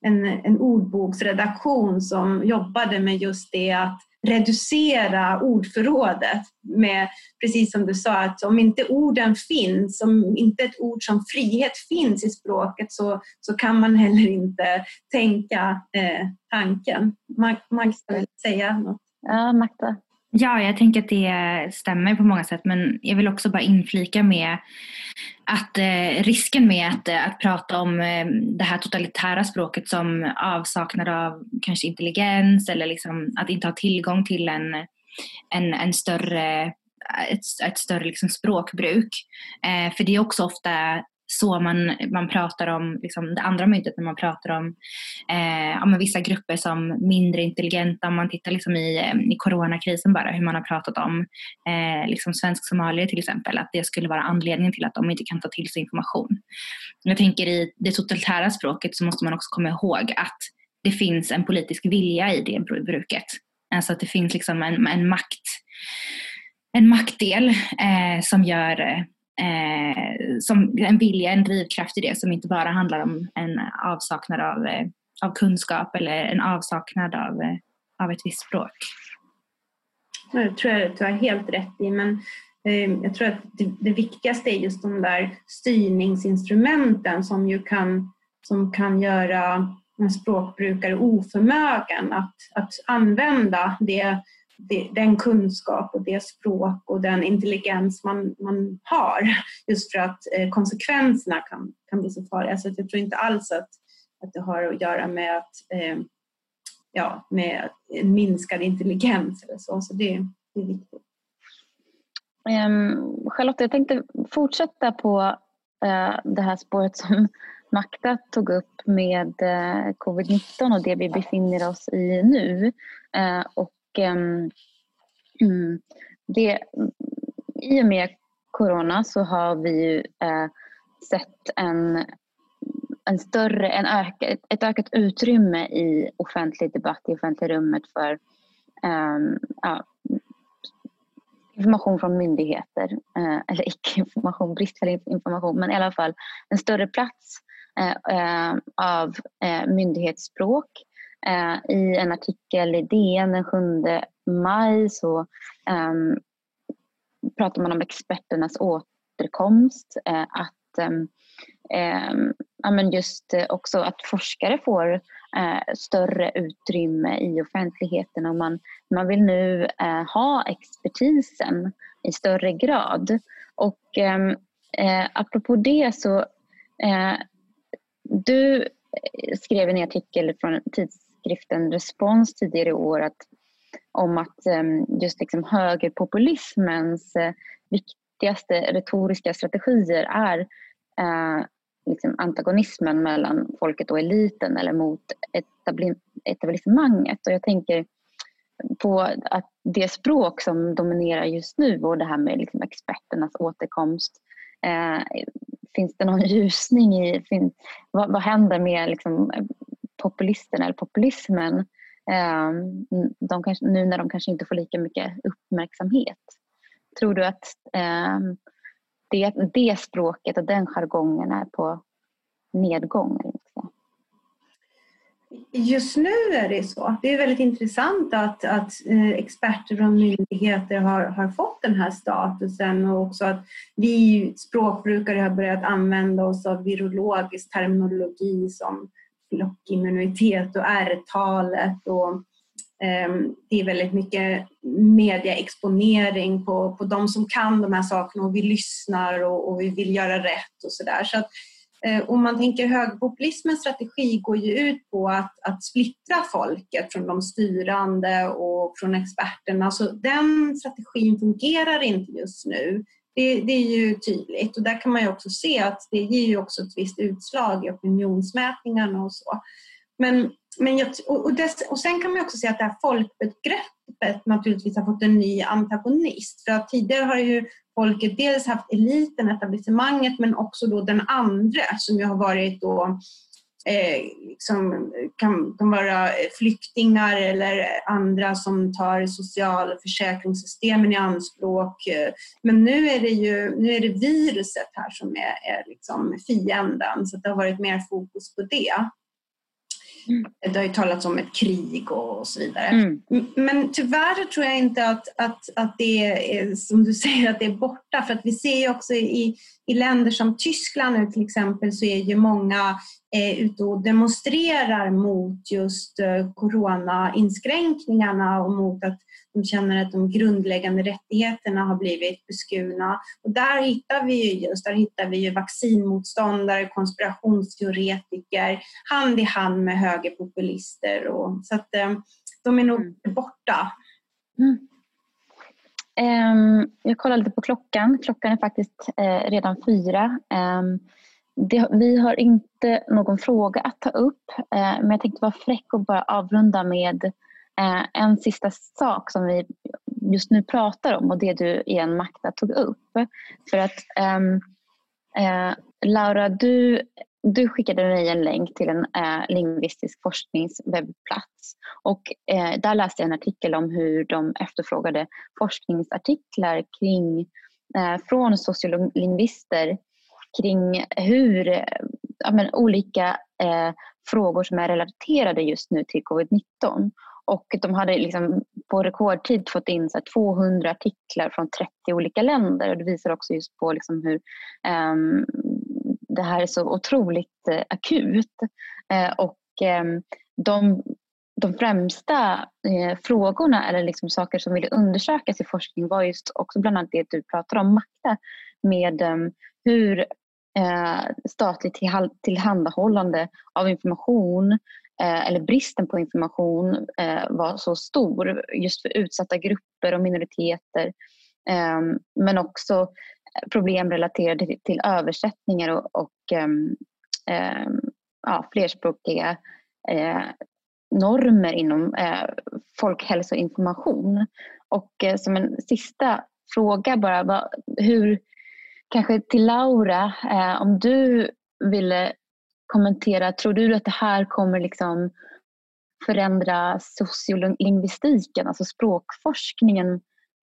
en, en ordboksredaktion som jobbade med just det att reducera ordförrådet med, precis som du sa, att om inte orden finns, om inte ett ord som frihet finns i språket så, så kan man heller inte tänka eh, tanken. Magda vill säga något? Ja, Magda. Ja, jag tänker att det stämmer på många sätt men jag vill också bara inflika med att eh, risken med att, eh, att prata om eh, det här totalitära språket som avsaknad av kanske intelligens eller liksom att inte ha tillgång till en, en, en större ett, ett större liksom språkbruk. Eh, för det är också ofta så man, man pratar om liksom det andra myntet när man pratar om eh, om vissa grupper som mindre intelligenta. Om man tittar liksom i, eh, i coronakrisen bara, hur man har pratat om eh, liksom svensk-somalier till exempel, att det skulle vara anledningen till att de inte kan ta till sig information. Jag tänker i det totalitära språket så måste man också komma ihåg att det finns en politisk vilja i det bruket. Alltså att det finns liksom en, en makt en maktdel eh, som gör eh, eh, som en vilja, en drivkraft i det som inte bara handlar om en avsaknad av, eh, av kunskap eller en avsaknad av, eh, av ett visst språk. Det tror jag att du har helt rätt i men eh, jag tror att det, det, viktigaste är just de där styrningsinstrumenten som ju kan, som kan göra en språkbrukare oförmögen att, att använda det, den kunskap och det språk och den intelligens man, man har just för att eh, konsekvenserna kan, kan bli så farliga. Så jag tror inte alls att, att det har att göra med, att, eh, ja, med en minskad intelligens eller så. Så det, det är viktigt. Um, Charlotte, jag tänkte fortsätta på uh, det här spåret som Makta tog upp med eh, uh, covid-19 och det vi befinner oss i nu. Uh, och Ehm, mm, det, I och med corona så har vi ju eh, sett en, en större, en öka, ett ökat utrymme i offentlig debatt, i offentliga rummet för um, ja, information från myndigheter, uh, eller icke-information, bristfällig information, men i alla fall en större plats uh, av myndighetsspråk. Eh, I en artikel i DN den 7 maj så um, pratar man om experternas återkomst. Uh, att um, um, just eh, också att forskare får uh, större utrymme i offentligheten och man, man vill nu uh, ha expertisen i större grad. Och um, uh, apropå det så uh, du skrev en artikel från tids skriften Respons tidigare i år att, om att ehm, just liksom högerpopulismens eh, viktigaste retoriska strategier är eh, liksom antagonismen mellan folket och eliten eller mot etablissemanget. Och jag tänker på att det språk som dominerar just nu och det här med liksom experternas återkomst. Eh, finns det någon ljusning i, fin, vad, vad händer med liksom populisterna eller populismen ehm, de kanske, nu när de kanske inte får lika mycket uppmärksamhet. Tror du att ehm, det, det språket och den jargongen är på nedgång? Just nu är det så. Det är väldigt intressant att, att eh, experter och myndigheter har, har fått den här statusen och också att vi språkbrukare har börjat använda oss av virologisk terminologi som flockimmunitet och R-talet och eh, det är väldigt mycket mediaexponering på, på de som kan de här sakerna och vi lyssnar och, och vi vill göra rätt och sådär. Så eh, om man tänker högerpopulismens strategi går ju ut på att, att splittra folket från de styrande och från experterna. Så den strategin fungerar inte just nu. Det, det, är ju tydligt och där kan man ju också se att det ger ju också ett visst utslag i opinionsmätningarna och så. Men, men jag, och, dess, och sen kan man också se att det här folkbegreppet naturligtvis har fått en ny antagonist. För att tidigare har ju folket dels haft eliten, etablissemanget, men också då den andra som ju har varit då eh, liksom, kan, kan vara flyktingar eller andra som tar socialförsäkringssystemen i anspråk. Men nu är det ju nu är det viruset här som är, är liksom fienden, så det har varit mer fokus på det. Mm. Det har ju talats om ett krig och så vidare. Mm. Men tyvärr tror jag inte att, att, att det är som du säger att det är borta för att vi ser ju också i, i länder som Tyskland nu till exempel så är ju många eh, ute och demonstrerar mot just eh, coronainskränkningarna och mot att de känner att de grundläggande rättigheterna har blivit beskurna. Och där hittar vi ju just, där hittar vi ju vaccinmotståndare, konspirationsteoretiker, hand i hand med högerpopulister. Och, så att eh, de är nog mm. borta. Mm. Um, jag kollade lite på klockan. Klockan är faktiskt uh, redan fyra. Um, det, vi har inte någon fråga att ta upp eh, men jag tänkte vara fräck och bara avrunda med Eh, en sista sak som vi just nu pratar om och det du igen Magda tog upp. För att ehm, eh, Laura, du, du skickade mig en länk till en eh, lingvistisk forskningswebbplats och eh, där läste jag en artikel om hur de efterfrågade forskningsartiklar kring, eh, från sociolingvister kring hur ja, men, olika eh, frågor som är relaterade just nu till covid-19 och de hade liksom på rekordtid fått in så 200 artiklar från 30 olika länder. Och det visar också just på liksom hur eh, det här är så otroligt eh, akut. Eh, och ehm, de, de främsta eh, frågorna eller liksom saker som ville undersökas i forskning var just också bland annat det du pratar om, Magda, med ehm, hur... Eh, statligt tillhandahållande av information Eh, eller bristen på information eh, var så stor just för utsatta grupper och minoriteter. Eh, men också problem relaterade till översättningar och, och eh, ja, flerspråkiga normer inom folkhälsoinformation. Och som en sista fråga bara, hur, kanske till Laura, eh, om du ville kommentera, tror du att det här kommer liksom förändra sociolingvistiken, alltså språkforskningen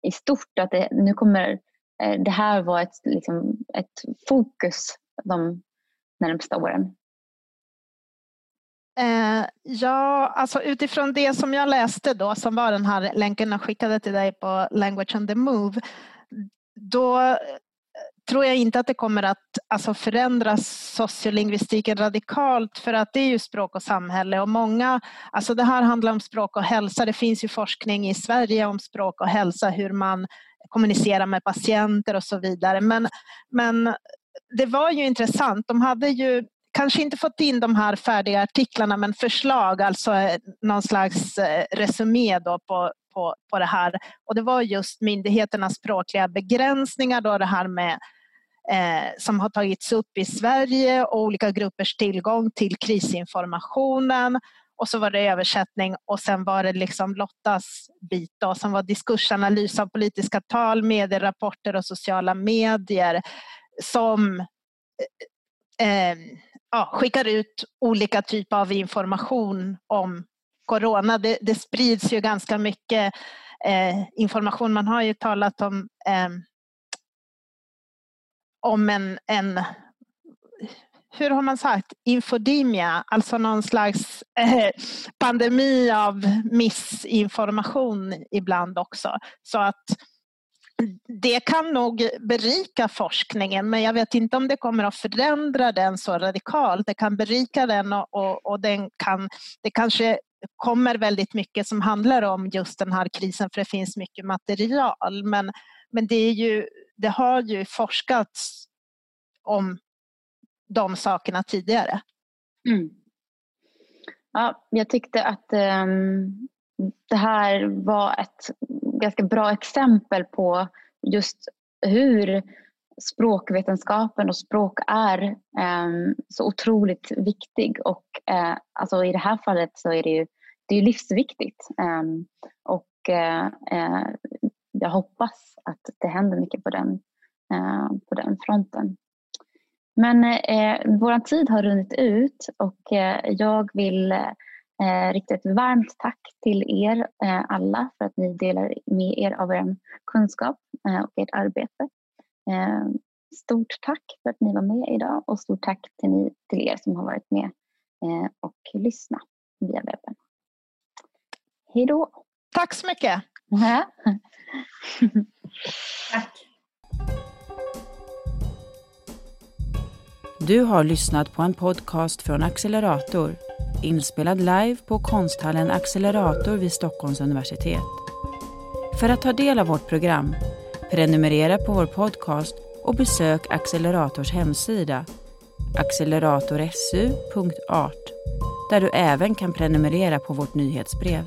i stort? Att det, nu kommer eh, det här vara ett, liksom, ett fokus de närmsta åren? Eh, ja, alltså utifrån det som jag läste då, som var den här länken jag skickade till dig på Language on the Move, då tror jag inte att det kommer att alltså, förändra sociolingvistiken radikalt för att det är ju språk och samhälle och många, alltså det här handlar om språk och hälsa. Det finns ju forskning i Sverige om språk och hälsa, hur man kommunicerar med patienter och så vidare. Men, men det var ju intressant. De hade ju kanske inte fått in de här färdiga artiklarna men förslag, alltså eh, någon slags eh, resumé då på på, på det här. Och det var just myndigheternas språkliga begränsningar, då det här med eh, som har tagits upp i Sverige och olika gruppers tillgång till krisinformationen. Och så var det översättning och sen var det liksom Lottas bit då, som var diskursanalys av politiska tal, medierapporter och sociala medier som eh, eh ja, skickar ut olika typer av information om corona. Det, det sprids ju ganska mycket eh, information. Man har ju talat om, eh, om en, en hur har man sagt, infodemia, alltså någon slags eh, pandemi av missinformation ibland också. Så att det kan nog berika forskningen men jag vet inte om det kommer att förändra den så radikalt. Det kan berika den och, och, och den kan, det kanske kommer väldigt mycket som handlar om just den här krisen för det finns mycket material. Men, men det, är ju, det har ju forskats om de sakerna tidigare. Mm. Ja, jag tyckte att um, det här var ett ganska bra exempel på just hur språkvetenskapen och språk är eh, så otroligt viktig och eh, alltså i det här fallet så är det ju det är livsviktigt ehm, och eh, eh, jag hoppas att det händer mycket på den, eh, på den fronten. Men eh, vår tid har runnit ut och eh, jag vill eh, rikta ett varmt tack till er eh, alla för att ni delar med er av er kunskap eh, och ert arbete. Eh, stort tack för att ni var med idag och stort tack till, ni, till er som har varit med eh, och lyssnat via webben. Hej då! Tack så mycket! tack! Du har lyssnat på en podcast från Accelerator, inspelad live på konsthallen Accelerator vid Stockholms universitet. För att ta del av vårt program, prenumerera på vår podcast och besök Accelerators hemsida acceleratorsu.art där du även kan prenumerera på vårt nyhetsbrev.